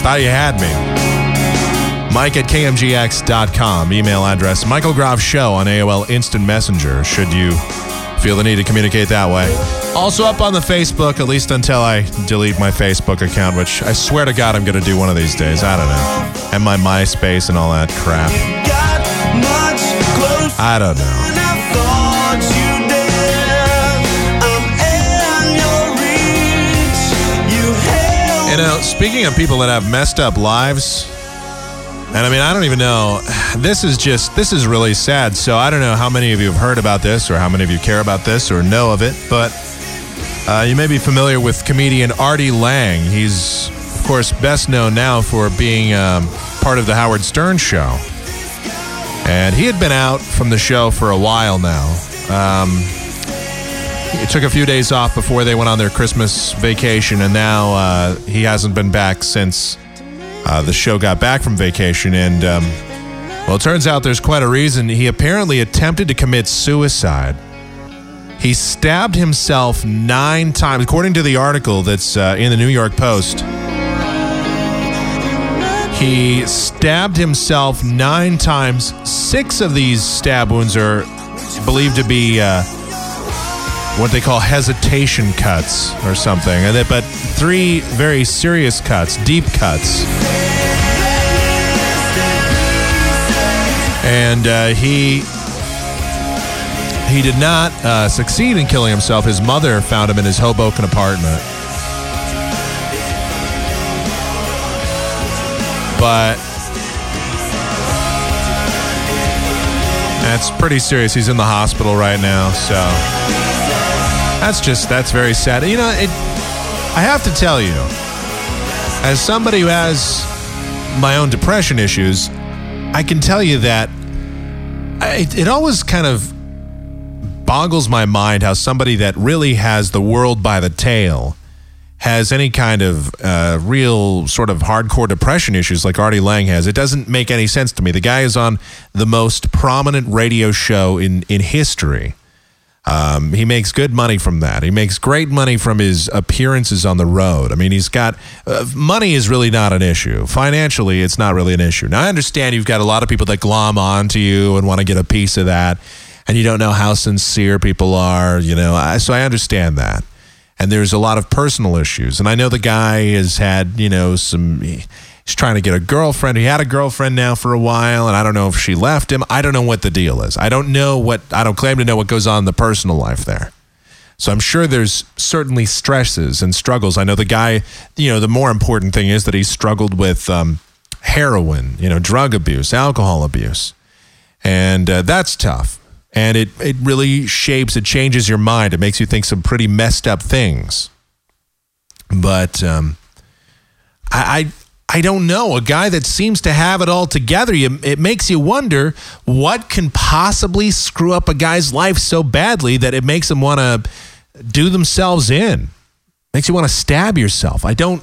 S9: Thought you had me. Mike at KMGX.com. Email address Michael Groff Show on AOL Instant Messenger, should you feel the need to communicate that way. Also up on the Facebook, at least until I delete my Facebook account, which I swear to God I'm going to do one of these days. I don't know. And my MySpace and all that crap. I don't know. You know, speaking of people that have messed up lives, and I mean, I don't even know. This is just, this is really sad. So I don't know how many of you have heard about this or how many of you care about this or know of it, but uh, you may be familiar with comedian Artie Lange. He's, of course, best known now for being um, part of the Howard Stern show. And he had been out from the show for a while now. Um, he took a few days off before they went on their Christmas vacation, and now uh, he hasn't been back since uh, the show got back from vacation. And, um, well, it turns out there's quite a reason. He apparently attempted to commit suicide. He stabbed himself nine times, according to the article that's uh, in the New York Post. He stabbed himself nine times. Six of these stab wounds are believed to be uh, what they call hesitation cuts or something, but three very serious cuts, deep cuts. And uh, he he did not uh, succeed in killing himself. His mother found him in his Hoboken apartment. But that's pretty serious. He's in the hospital right now, so that's just that's very sad. You know, it, I have to tell you, as somebody who has my own depression issues, I can tell you that it, it always kind of boggles my mind how somebody that really has the world by the tail has any kind of uh, real sort of hardcore depression issues like Artie Lange has. It doesn't make any sense to me. The guy is on the most prominent radio show in, in history. Um, he makes good money from that. He makes great money from his appearances on the road. I mean, he's got uh, money is really not an issue. Financially, it's not really an issue. Now, I understand you've got a lot of people that glom onto you and want to get a piece of that and you don't know how sincere people are, you know. I, so I understand that. And there's a lot of personal issues. And I know the guy has had, you know, some He's trying to get a girlfriend. He had a girlfriend now for a while, and I don't know if she left him. I don't know what the deal is. I don't know what, I don't claim to know what goes on in the personal life there. So I'm sure there's certainly stresses and struggles. I know the guy, you know, the more important thing is that he struggled with um, heroin, you know, drug abuse, alcohol abuse. And uh, that's tough. And it, it really shapes, it changes your mind. It makes you think some pretty messed up things. But um, I, I, don't know. A guy that seems to have it all together, you, it makes you wonder what can possibly screw up a guy's life so badly that it makes them want to do themselves in. Makes you want to stab yourself. I don't,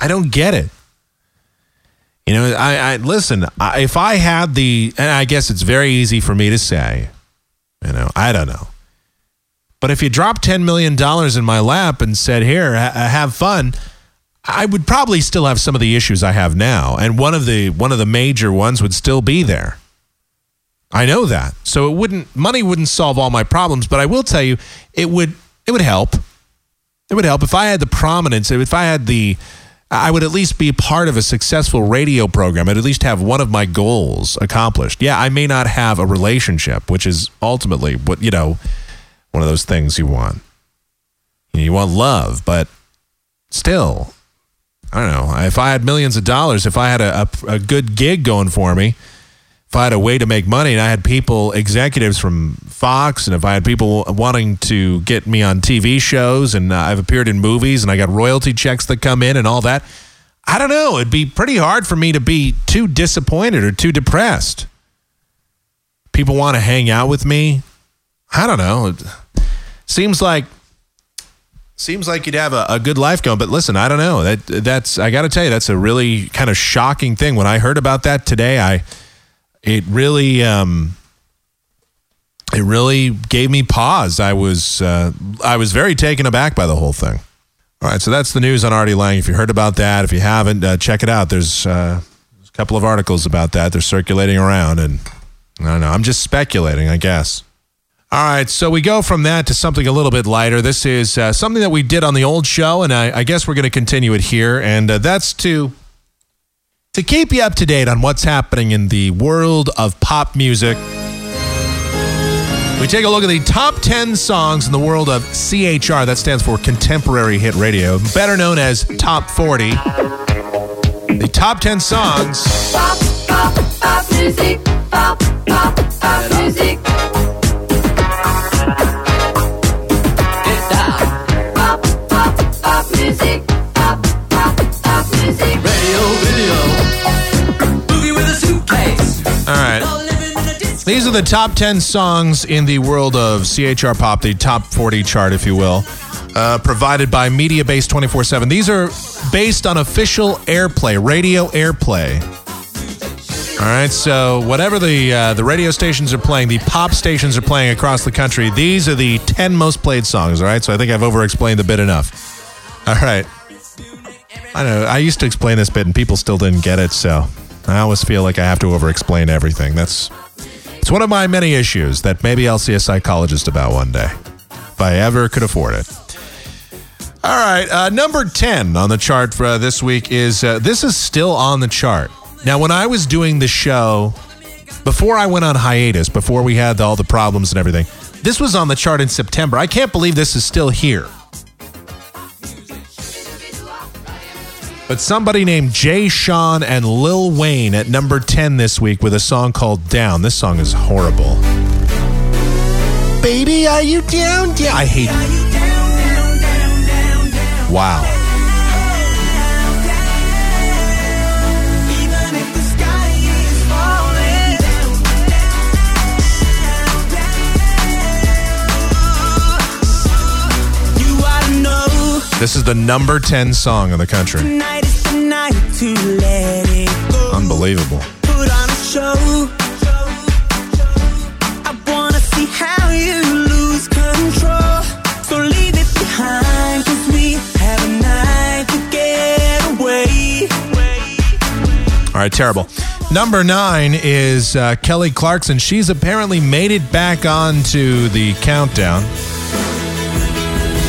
S9: I don't get it. You know, I, I listen. I, if I had the, and I guess it's very easy for me to say, you know, I don't know. But if you dropped $10 million in my lap and said, here, ha- have fun, I would probably still have some of the issues I have now. And one of the, one of the major ones would still be there. I know that. So it wouldn't, money wouldn't solve all my problems, but I will tell you, it would, it would help. It would help if I had the prominence, if I had the, I would at least be part of a successful radio program. I'd at least have one of my goals accomplished. Yeah, I may not have a relationship, which is ultimately what, you know, one of those things you want. You want love, but still, I don't know. If I had millions of dollars, if I had a, a, a good gig going for me, if I had a way to make money and I had people, executives from Fox, and if I had people wanting to get me on TV shows and uh, I've appeared in movies and I got royalty checks that come in and all that, I don't know. It'd be pretty hard for me to be too disappointed or too depressed. People want to hang out with me. I don't know. It seems like seems like you'd have a, a good life going, but listen, I don't know. That that's I got to tell you, that's a really kind of shocking thing. When I heard about that today, I it really um, it really gave me pause. I was uh, I was very taken aback by the whole thing. All right, so that's the news on Artie Lange. If you heard about that, if you haven't, uh, check it out. There's, uh, there's a couple of articles about that. They're circulating around, and I don't know. I'm just speculating, I guess. All right, so we go from that to something a little bit lighter. This is uh, something that we did on the old show, and I, I guess we're going to continue it here, and uh, that's to to keep you up to date on what's happening in the world of pop music. We take a look at the top 10 songs in the world of CHR. That stands for Contemporary Hit Radio, better known as Top 40. The top 10 songs.
S14: Pop, pop, pop music. Pop, pop, pop music.
S9: These are the top 10 songs in the world of CHR Pop, the top 40 chart, if you will, uh, provided by MediaBase 24 7. These are based on official airplay, radio airplay. All right, so whatever the uh, the radio stations are playing, the pop stations are playing across the country. These are the ten most played songs. All right, so I think I've over explained the bit enough. All right, I know I used to explain this bit and people still didn't get it, so I always feel like I have to over explain everything. That's it's one of my many issues that maybe I'll see a psychologist about one day, if I ever could afford it. All right, uh, number 10 on the chart for uh, this week is uh, this is still on the chart. Now, when I was doing the show, before I went on hiatus, before we had all the problems and everything, this was on the chart in September. I can't believe this is still here. But somebody named Jay Sean and Lil Wayne at number 10 this week with a song called Down. This song is horrible. Baby, are you down? down? I hate it. Wow. This is the number 10 song in the country. Unbelievable.
S14: Put on a show. I wanna see how you lose control. So leave it behind, cause we have a night to get away.
S9: All right, terrible. Number nine is uh, Kelly Clarkson. She's apparently made it back onto the countdown.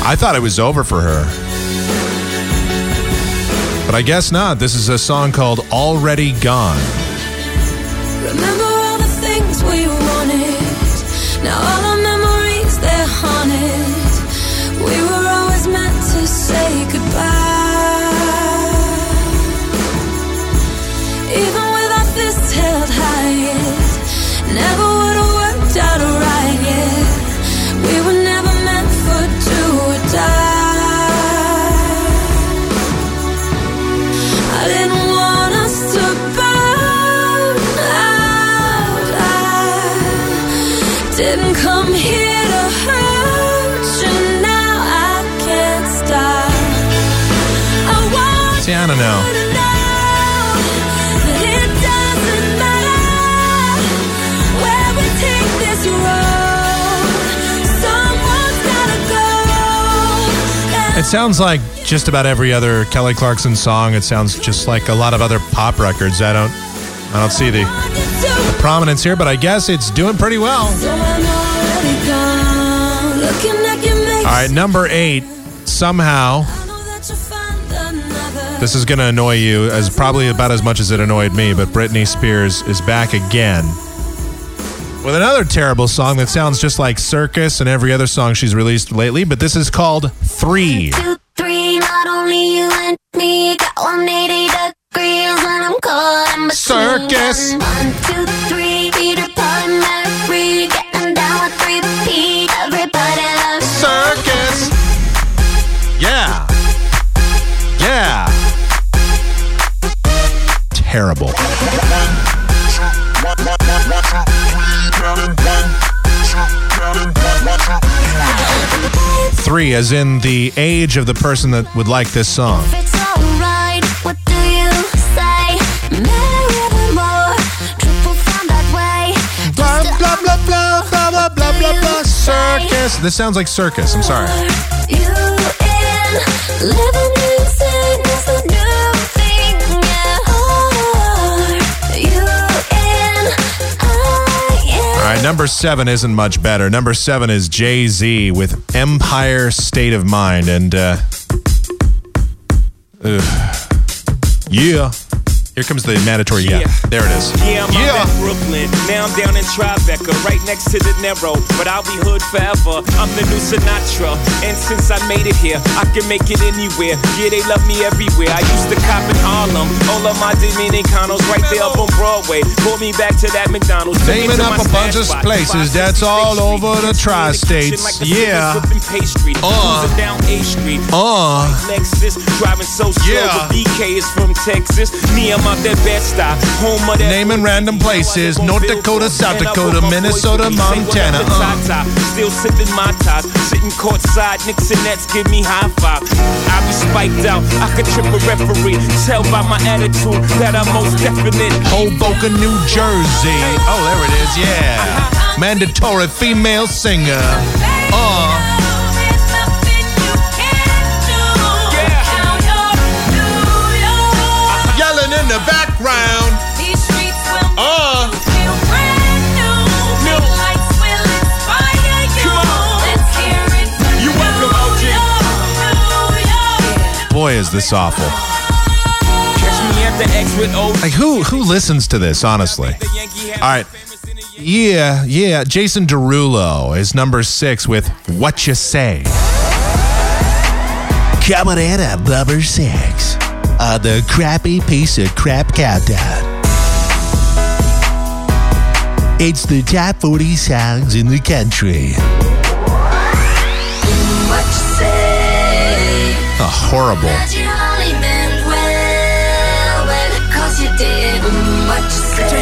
S9: I thought it was over for her. But I guess not. This is a song called Already Gone.
S14: Remember all the things we wanted. Now all our memories they're haunted. We were always meant to say goodbye. Even with our fists held high, never
S9: sounds like just about every other Kelly Clarkson song. It sounds just like a lot of other pop records. I don't, I don't see the, prominence here, but I guess it's doing pretty well. All right, number eight. Somehow, this is going to annoy you as probably about as much as it annoyed me. But Britney Spears is back again with another terrible song that sounds just like Circus and every other song she's released lately. But this is called Three.
S14: two, three, not only you and me got 180 degrees when I'm caught in between.
S9: Circus.
S14: One, two, three, three,
S9: as in the age of the person that would like this song. Circus. This sounds like circus. I'm sorry. Right, number seven isn't much better. Number seven is Jay Z with Empire State of Mind. And, uh, ugh. yeah. Here comes the mandatory yeah. There it is.
S15: Yeah, I'm out in Brooklyn. Now I'm down in Tribeca, right next to De Niro. But I'll be hood forever. I'm the new Sinatra. And since I made it here, I can make it anywhere. Yeah, they love me everywhere. I used to cop in Harlem. All of my Dominicanos right there up on Broadway. Pulled me back to that McDonald's.
S9: Naming up
S15: my
S9: a bunch of
S15: spot.
S9: places that's all over the tri-states. Yeah.
S15: Uh. down A Street.
S9: Uh.
S15: Lexus, driving so slow.
S9: Yeah.
S15: But BK is from Texas. Me, I'm out that Bed-Stuy, home that.
S9: Naming random places North Dakota, South Dakota, Minnesota, Montana. Uh.
S15: Still sipping my ties, sitting courtside. Knicks and Nets give me high five. I be spiked out, I could trip a referee. Tell by my attitude that I'm most definite.
S9: Hoboken, New Jersey. Oh, there it is. Yeah. Mandatory female singer. Uh. Is this awful.
S15: Catch me at the X with OG.
S9: Like who who listens to this? Honestly. All right. Yeah, yeah. Jason Derulo is number six with "What You Say." Coming in at number six on the crappy piece of crap countdown. It's the top 40 songs in the country.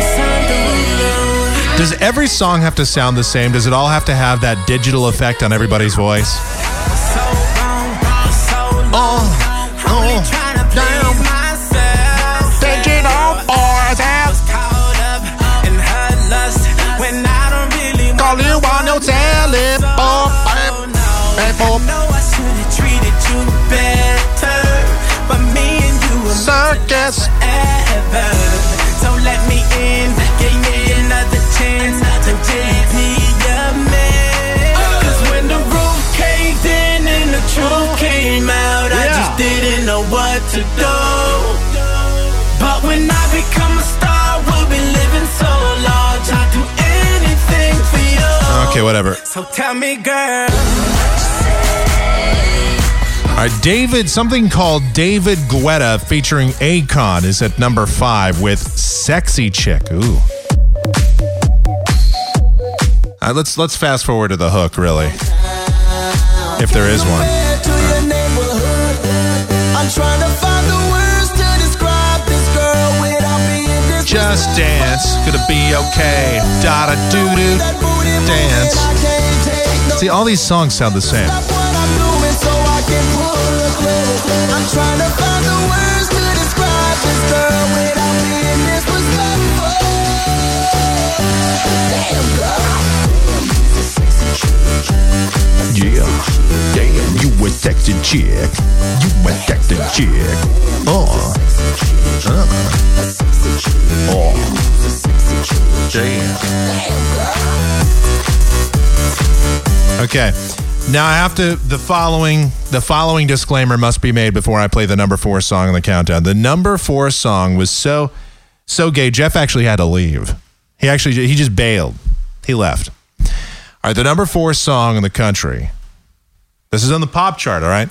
S14: Say.
S9: Does every song have to sound the same? Does it all have to have that digital effect on everybody's voice?
S16: Do. But when I become a star, we'll be living so large. I'd do anything for you.
S9: Okay, whatever.
S16: So tell me, girl.
S9: All right, David, something called David Guetta featuring Akon is at number five with Sexy Chick. Ooh. All right, let's let's fast forward to the hook, really, if there is one. Just dance, gonna be okay. Da da doo doo, dance. See, all these songs sound the same. Yeah, damn, you a texting chick. You a texting chick. Oh, uh, oh, damn. Okay. Now I have to the following the following disclaimer must be made before I play the number 4 song on the countdown. The number 4 song was so so gay Jeff actually had to leave. He actually he just bailed. He left. All right, the number 4 song in the country. This is on the pop chart, all right?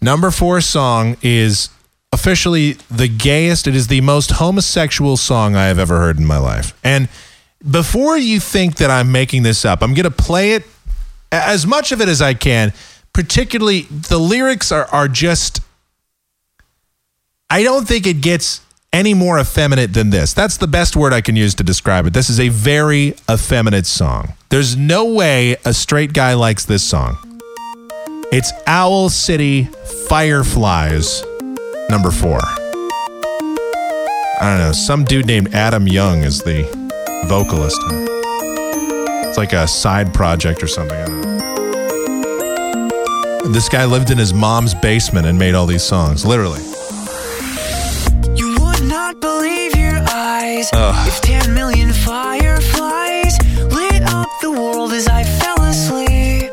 S9: Number 4 song is officially the gayest. It is the most homosexual song I have ever heard in my life. And before you think that I'm making this up, I'm going to play it as much of it as I can. Particularly, the lyrics are are just. I don't think it gets any more effeminate than this. That's the best word I can use to describe it. This is a very effeminate song. There's no way a straight guy likes this song. It's Owl City Fireflies, number four. I don't know. Some dude named Adam Young is the vocalist. It's like a side project or something. This guy lived in his mom's basement and made all these songs, literally.
S16: Not believe your eyes
S9: Ugh.
S16: if 10 million fireflies lit up the world as I fell asleep.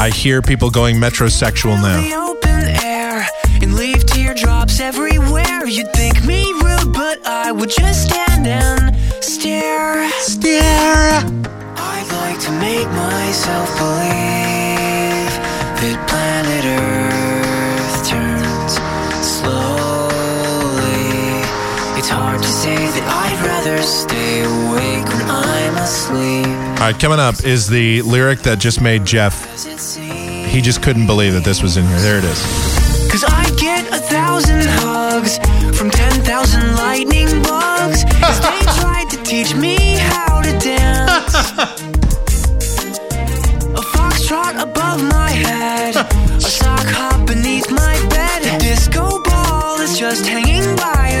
S9: I hear people going metrosexual
S16: The
S9: now.
S16: open air and leave teardrops everywhere. You'd think me rude, but I would just stand and stare.
S9: Stare.
S16: I'd like to make myself believe stay awake when I'm asleep.
S9: All right, coming up is the lyric that just made Jeff. He just couldn't believe that this was in here. There it is.
S16: Cause I get a thousand hugs from 10,000 lightning bugs they tried to teach me how to dance.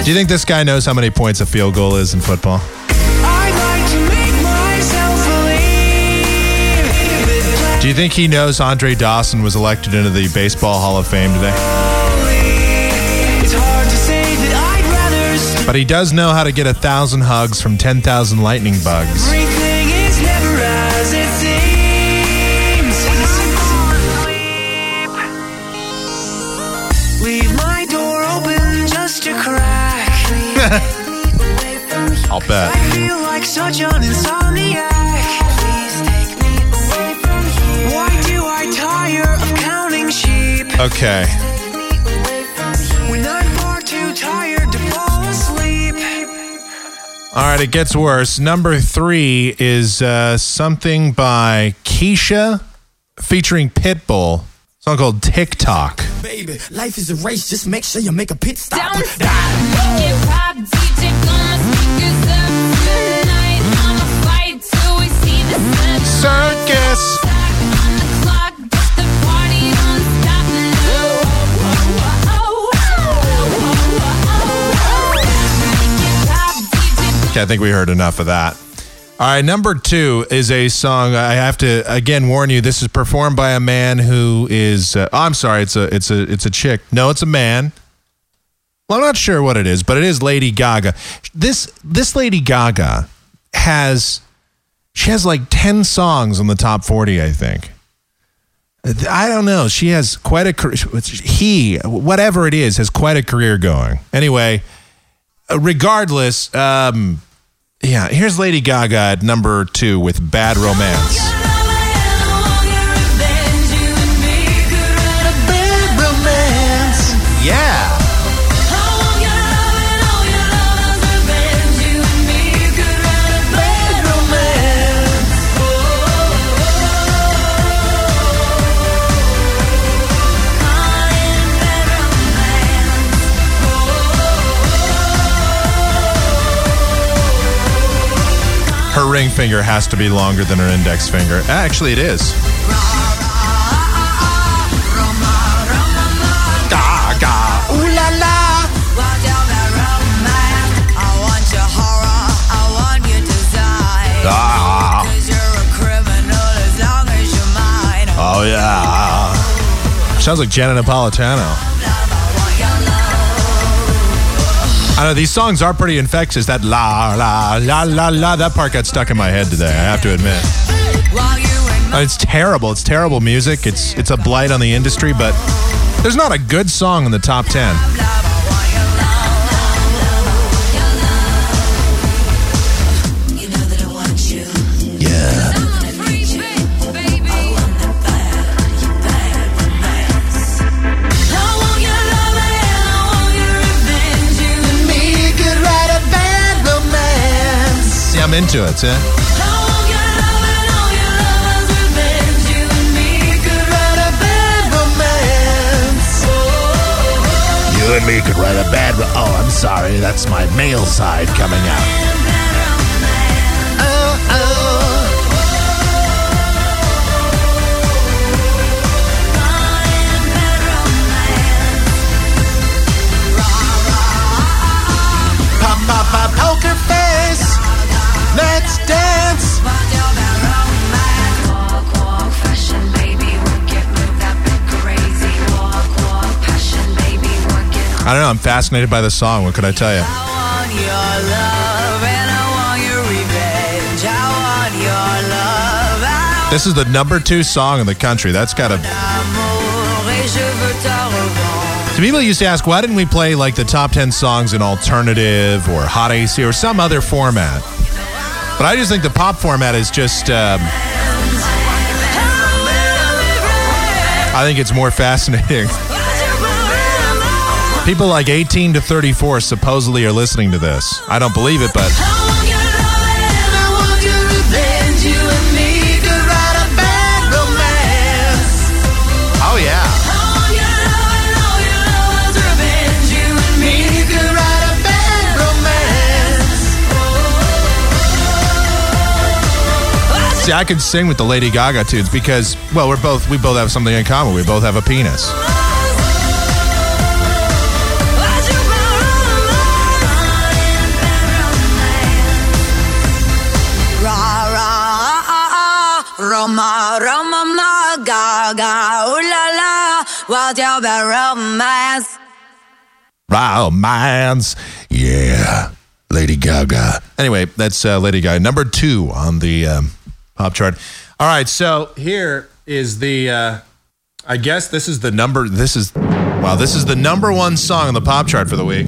S9: Do you think this guy knows how many points a field goal is in football?
S16: Like to make myself believe that
S9: Do you think he knows Andre Dawson was elected into the Baseball Hall of Fame today?
S16: it's hard to say that I'd rather stay.
S9: But he does know how to get a thousand hugs from 10,000 lightning bugs. I'll bet.
S16: I feel like such an insomniac. Why do I tire of counting sheep
S9: Okay.
S16: when I'm far too tired to fall asleep?
S9: All right, it gets worse. Number three is uh, something by Kesha featuring Pitbull. A song called TikTok.
S17: Baby, life is a race. Just make sure you make a pit stop.
S14: Don't stop, make pop, DJ gonna speakers up tonight. I'ma fight till we see the sun.
S9: Circus.
S14: On the clock, get the party don't stop
S9: Okay, I think we heard enough of that. All right, number two is a song. I have to again warn you. This is performed by a man who is. Uh, oh, I'm sorry. It's a. It's a. It's a chick. No, it's a man. Well, I'm not sure what it is, but it is Lady Gaga. This this Lady Gaga has she has like ten songs on the top forty, I think. I don't know. She has quite a career. He, whatever it is, has quite a career going. Anyway, uh, regardless, um, yeah, here's Lady Gaga at number two with Bad Romance. Ring finger has to be longer than her index finger. Actually, it is. Gaga. Ooh la la. Ah. Oh yeah. Sounds like Janet Napolitano. I know these songs are pretty infectious. That la la la la la. That part got stuck in my head today. I have to admit. It's terrible. It's terrible music. It's it's a blight on the industry. But there's not a good song in the top ten. Into it. Yeah.
S18: You and me could write a bad. Oh, I'm sorry. That's my male side coming out.
S9: I don't know. I'm fascinated by the song. What could I tell you? This is the number two song in the country. That's got to. So people used to ask, why didn't we play like the top 10 songs in alternative or hot AC or some other format? But I just think the pop format is just. Um, I think it's more fascinating. People like 18 to 34 supposedly are listening to this. I don't believe it, but. Oh, yeah. See, I can sing with the Lady Gaga tunes because, well, we're both we both have something in common. We both have a penis.
S14: Gaga, ooh la la, what's your romance?
S9: Romance, yeah, Lady Gaga. Anyway, that's uh, Lady Gaga, number two on the um, pop chart. All right, so here is the, uh, I guess this is the number, this is, wow, this is the number one song on the pop chart for the week.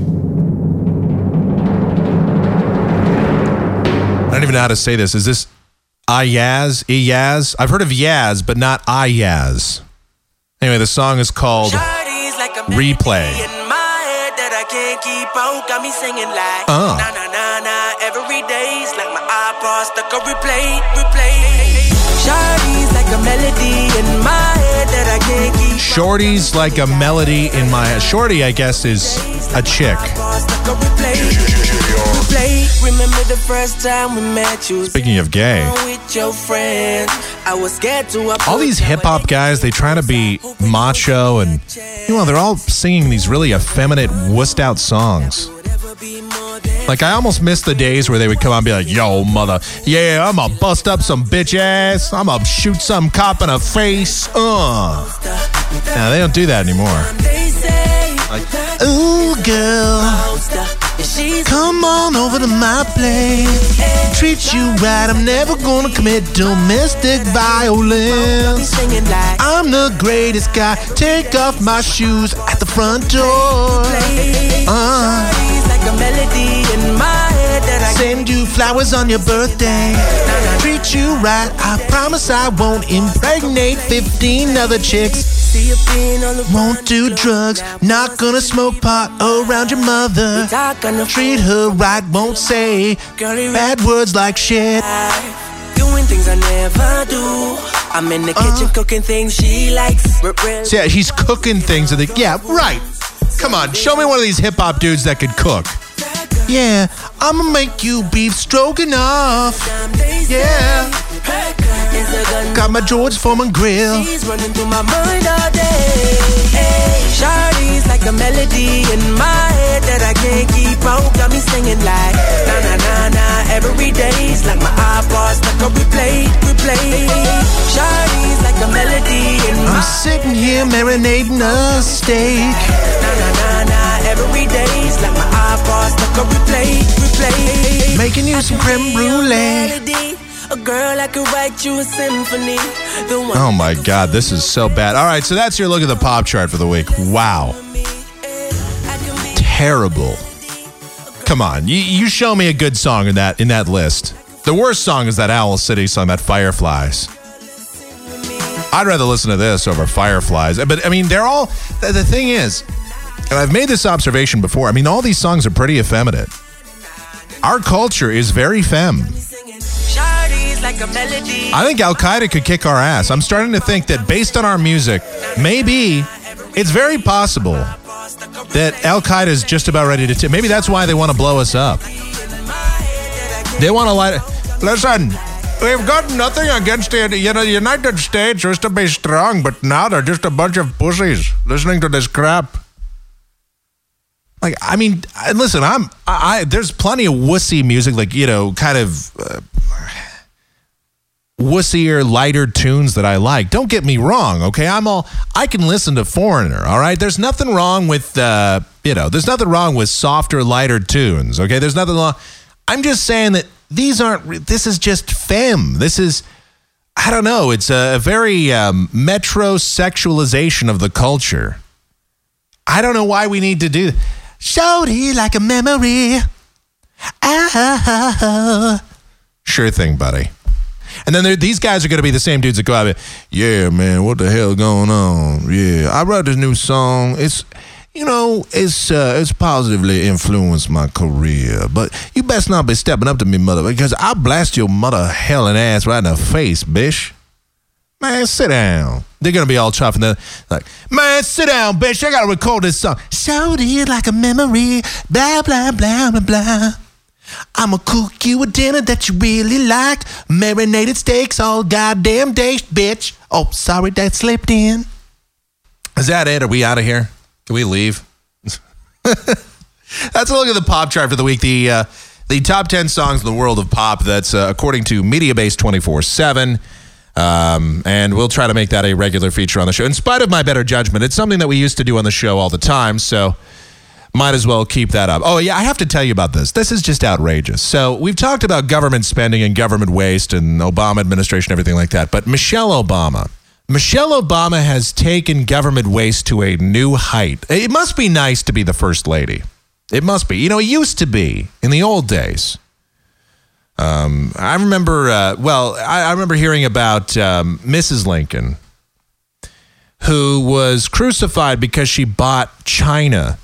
S9: I don't even know how to say this. Is this Ayaz? Iyaz? I've heard of Yaz, but not Ayaz. Anyway, the song is called Replay.
S16: can't keep out, got me singing like
S9: Oh.
S16: na na na na every day's like my iPod stuck on replay, replay. Shawty's like a melody in my head that I can't keep.
S9: Shorty's like a melody in my head. Shorty, I guess, is a chick.
S16: Stuck on replay, replay. Remember the first time we met you?
S9: Speaking of gay,
S16: With your friends, I was scared to.
S9: all these hip hop guys, they try to be macho and, you know, they're all singing these really effeminate, wussed out songs. Like, I almost miss the days where they would come out and be like, yo, mother, yeah, I'm gonna bust up some bitch ass. I'm gonna shoot some cop in the face. Uh. Now, they don't do that anymore. Ooh, girl.
S18: Come on over to my place. Treat you right. I'm never gonna commit domestic violence. I'm the greatest guy. Take off my shoes at the front door. Uh. Send you flowers on your birthday. Treat you right. I promise I won't impregnate 15 other chicks.
S16: see you being
S18: Won't do drugs. Not gonna smoke pot around your mother.
S16: talk on the
S18: Treat her right. Won't say bad words like shit.
S16: doing things I never do. I'm in the kitchen uh-huh. cooking things she likes.
S9: So yeah, he's cooking things. And they, yeah, right. Come on, show me one of these hip hop dudes that could cook.
S18: Yeah, I'ma make you beef stroganoff. Yeah. Got my George Foreman grill.
S16: She's running through my mind all day. Hey, Shawty's like a melody in my head that I can't keep out. Got me singing like na na na na every day's like my iPod stuck on replay, replay. Shawty's like a melody in my I'm
S18: sitting here marinating a steak.
S16: na na na na every day's like my iPod stuck on replay, replay.
S18: Making you some creme brulee.
S16: A girl I could write you a symphony.
S9: Oh my God, this is so bad. All right, so that's your look at the pop chart for the week. Wow. Terrible. Come on, you, you show me a good song in that in that list. The worst song is that Owl City song, that Fireflies. I'd rather listen to this over Fireflies. But I mean, they're all. The, the thing is, and I've made this observation before. I mean, all these songs are pretty effeminate. Our culture is very femme. I think Al Qaeda could kick our ass. I'm starting to think that based on our music, maybe it's very possible that Al Qaeda is just about ready to. T- maybe that's why they want to blow us up. They want to light. Listen, we've got nothing against the you know, the United States used to be strong, but now they're just a bunch of pussies listening to this crap. Like, I mean, listen, I'm, I, I there's plenty of wussy music, like you know, kind of. Uh, wussier, lighter tunes that I like. Don't get me wrong, okay? I'm all I can listen to Foreigner, all right? There's nothing wrong with uh, you know, there's nothing wrong with softer, lighter tunes, okay? There's nothing wrong. I'm just saying that these aren't this is just femme. This is I don't know, it's a, a very um, metrosexualization of the culture. I don't know why we need to do
S18: Shawty like a memory. Ah.
S9: Sure thing, buddy. And then these guys are going to be the same dudes that go out and, yeah, man, what the hell going on? Yeah, I wrote this new song. It's, you know, it's uh, it's positively influenced my career. But you best not be stepping up to me, mother, because I'll blast your mother hellin' ass right in the face, bitch. Man, sit down. They're to be all and they're like, man, sit down, bitch. I got to record this song.
S18: Shout it like a memory. Blah, blah, blah, blah, blah. I'ma cook you a dinner that you really like. Marinated steaks all goddamn day, bitch. Oh, sorry that slipped in.
S9: Is that it? Are we out of here? Can we leave? That's a look at the pop chart for the week. The uh, the top ten songs in the world of pop. That's uh, according to MediaBase twenty four seven. Um, and we'll try to make that a regular feature on the show. In spite of my better judgment, it's something that we used to do on the show all the time. So might as well keep that up. Oh, yeah, I have to tell you about this. This is just outrageous. So, we've talked about government spending and government waste and Obama administration, everything like that. But Michelle Obama, Michelle Obama has taken government waste to a new height. It must be nice to be the first lady. It must be. You know, it used to be in the old days. Um, I remember, uh, well, I, I remember hearing about um, Mrs. Lincoln, who was crucified because she bought China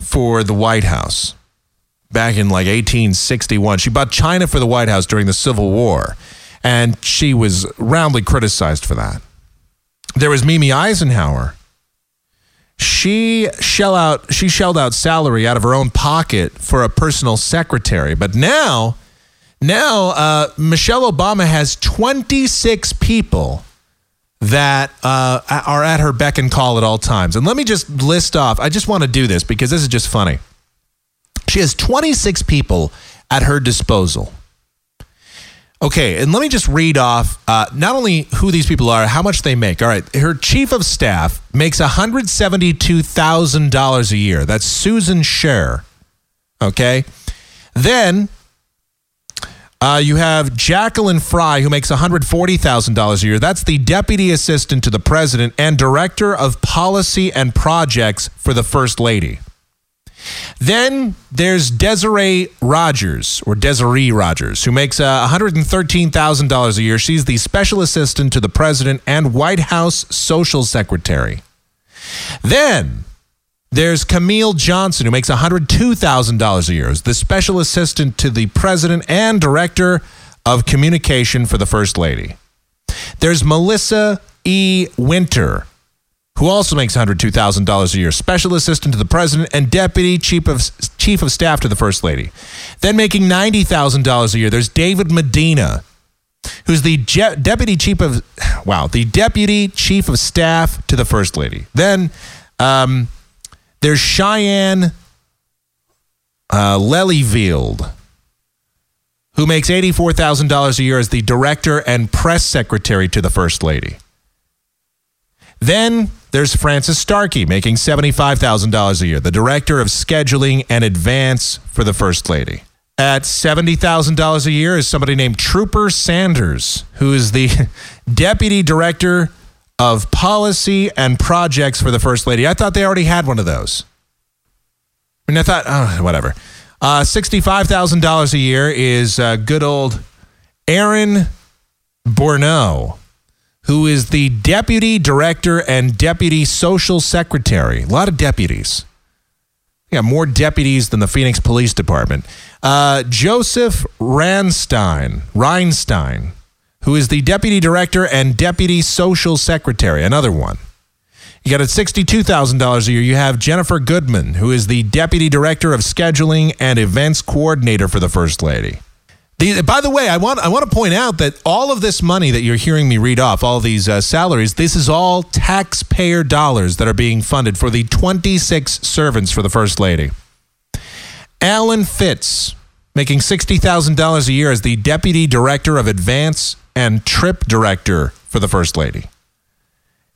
S9: for the White House back in like 1861. She bought China for the White House during the Civil War, and she was roundly criticized for that. There was Mamie Eisenhower. She shell out she shelled out salary out of her own pocket for a personal secretary, but now now uh, Michelle Obama has 26 people that uh, are at her beck and call at all times. And let me just list off. I just want to do this because this is just funny. She has 26 people at her disposal. Okay, and let me just read off uh, not only who these people are, how much they make. All right, her chief of staff makes $172,000 a year. That's Susan Sher. Okay. Then uh, you have Jacqueline Fry, who makes $140,000 a year. That's the deputy assistant to the president and director of policy and projects for the first lady. Then there's Desiree Rogers, or Desiree Rogers, who makes uh, $113,000 a year. She's the special assistant to the president and White House social secretary. Then there's Camille Johnson, who makes $102,000 a year, as the special assistant to the president and director of communication for the first lady. There's Melissa E. Winter, who also makes $102,000 a year, special assistant to the president and deputy chief of chief of staff to the first lady. Then making $90,000 a year, there's David Medina, who's the je- deputy chief of wow, the deputy chief of staff to the first lady. Then um, there's Cheyenne uh, Lelyveld, who makes $84,000 a year as the director and press secretary to the first lady. Then there's Francis Starkey, making $75,000 a year, the director of scheduling and advance for the first lady. At $70,000 a year is somebody named Trooper Sanders, who is the deputy director of policy and projects for the first lady. I thought they already had one of those. I mean, I thought, oh, whatever. Uh, $65,000 a year is uh, good old Aaron Borneau, who is the deputy director and deputy social secretary. A lot of deputies. Yeah, more deputies than the Phoenix Police Department. Uh, Joseph Ranstein, Reinstein, who is the deputy director and deputy social secretary. Another one. You got at $62,000 a year. You have Jennifer Goodman, who is the deputy director of scheduling and events coordinator for the First Lady. The, by the way, I want I want to point out that all of this money that you're hearing me read off, all these uh, salaries, this is all taxpayer dollars that are being funded for the 26 servants for the First Lady. Alan Fitz, making $60,000 a year as the deputy director of advance and trip director for the First Lady.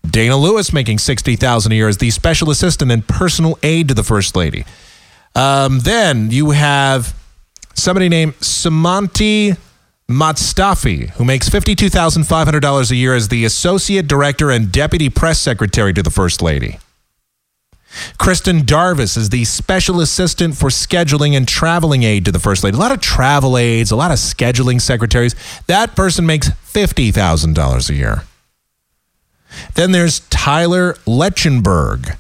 S9: Dana Lewis making 60000 a year as the special assistant and personal aide to the First Lady. Um, then you have somebody named Samanti Matstafi, who makes $52,500 a year as the associate director and deputy press secretary to the First Lady. Kristen Darvis is the special assistant for scheduling and traveling aid to the First Lady. A lot of travel aides, a lot of scheduling secretaries. That person makes $50,000 a year. Then there's Tyler Lechtenberg,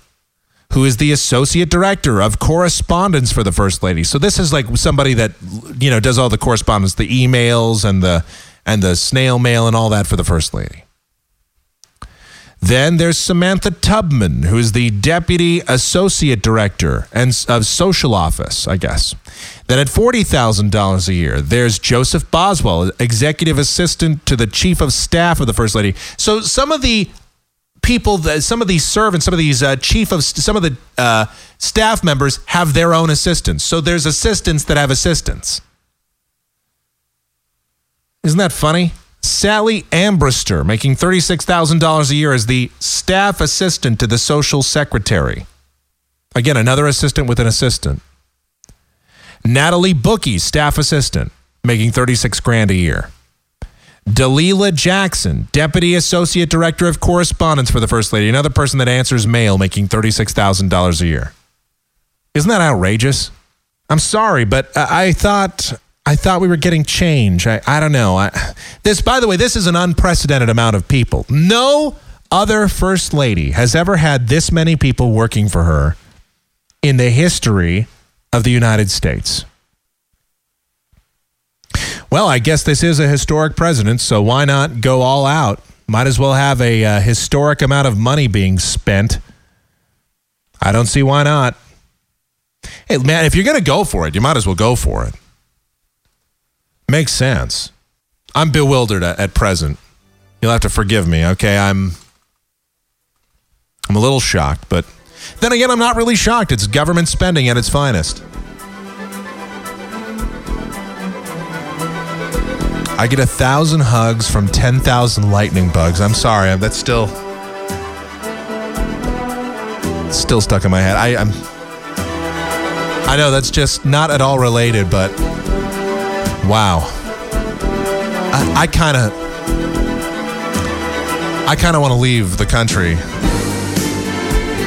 S9: who is the associate director of correspondence for the First Lady. So this is like somebody that you know does all the correspondence, the emails and the and the snail mail and all that for the First Lady. Then there's Samantha Tubman, who is the deputy associate director and of social office, I guess. Then at forty thousand dollars a year, there's Joseph Boswell, executive assistant to the chief of staff of the first lady. So some of the people, that, some of these servants, some of these uh, chief of some of the uh, staff members have their own assistants. So there's assistants that have assistants. Isn't that funny? Sally Ambrister, making $36,000 a year as the staff assistant to the social secretary. Again, another assistant with an assistant. Natalie Bookie, staff assistant, making 36 grand a year. Dalila Jackson, deputy associate director of correspondence for the First Lady, another person that answers mail, making $36,000 a year. Isn't that outrageous? I'm sorry, but I thought I thought we were getting change. I, I don't know. I, this, by the way, this is an unprecedented amount of people. No other first lady has ever had this many people working for her in the history of the United States. Well, I guess this is a historic president, so why not go all out? Might as well have a uh, historic amount of money being spent. I don't see why not. Hey, man, if you're going to go for it, you might as well go for it. Makes sense. I'm bewildered at, at present. You'll have to forgive me, okay? I'm I'm a little shocked, but then again, I'm not really shocked. It's government spending at its finest. I get a thousand hugs from 10,000 lightning bugs. I'm sorry. That's still still stuck in my head. I, I'm I know that's just not at all related, but wow. I kind of, I kind of want to leave the country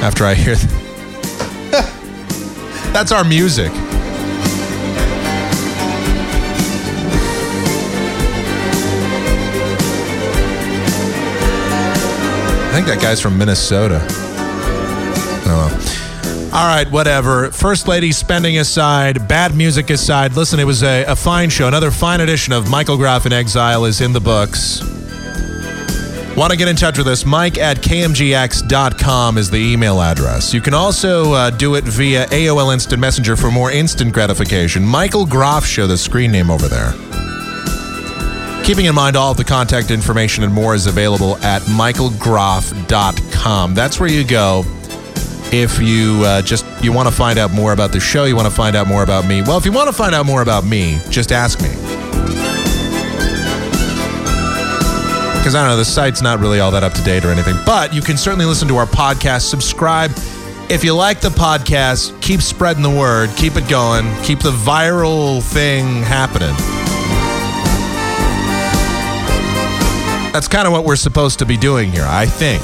S9: after I hear. that's our music. I think that guy's from Minnesota. All right, whatever. First Lady spending aside, bad music aside. Listen, it was a, a fine show. Another fine edition of Michael Groff in Exile is in the books. Want to get in touch with us? Mike at kmgx.com is the email address. You can also uh, do it via AOL Instant Messenger for more instant gratification. Michael Groff Show, the screen name over there. Keeping in mind all of the contact information and more is available at michaelgroff.com. That's where you go if you uh, just you want to find out more about the show, you want to find out more about me. Well, if you want to find out more about me, just ask me. Because I don't know, the site's not really all that up to date or anything. But you can certainly listen to our podcast, subscribe. If you like the podcast, keep spreading the word, keep it going, keep the viral thing happening. That's kind of what we're supposed to be doing here, I think.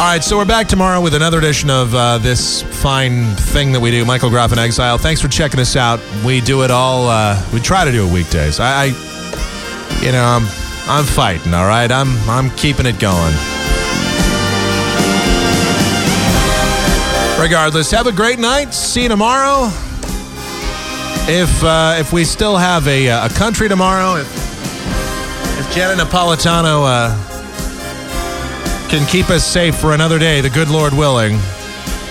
S9: All right, so we're back tomorrow with another edition of uh, this fine thing that we do, Michael Groff in Exile. Thanks for checking us out. We do it all. Uh, we try to do it weekdays. I, I, you know, I'm, I'm fighting. All right, I'm, I'm keeping it going. Regardless, have a great night. See you tomorrow. If uh, if we still have a, a country tomorrow, if if Janet Napolitano uh, can keep us safe for another day, the good Lord willing,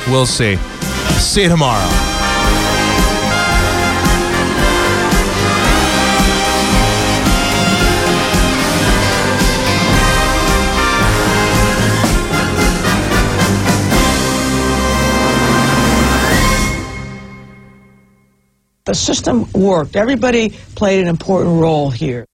S9: we'll see. See you tomorrow.
S10: The system worked. Everybody played an important role here.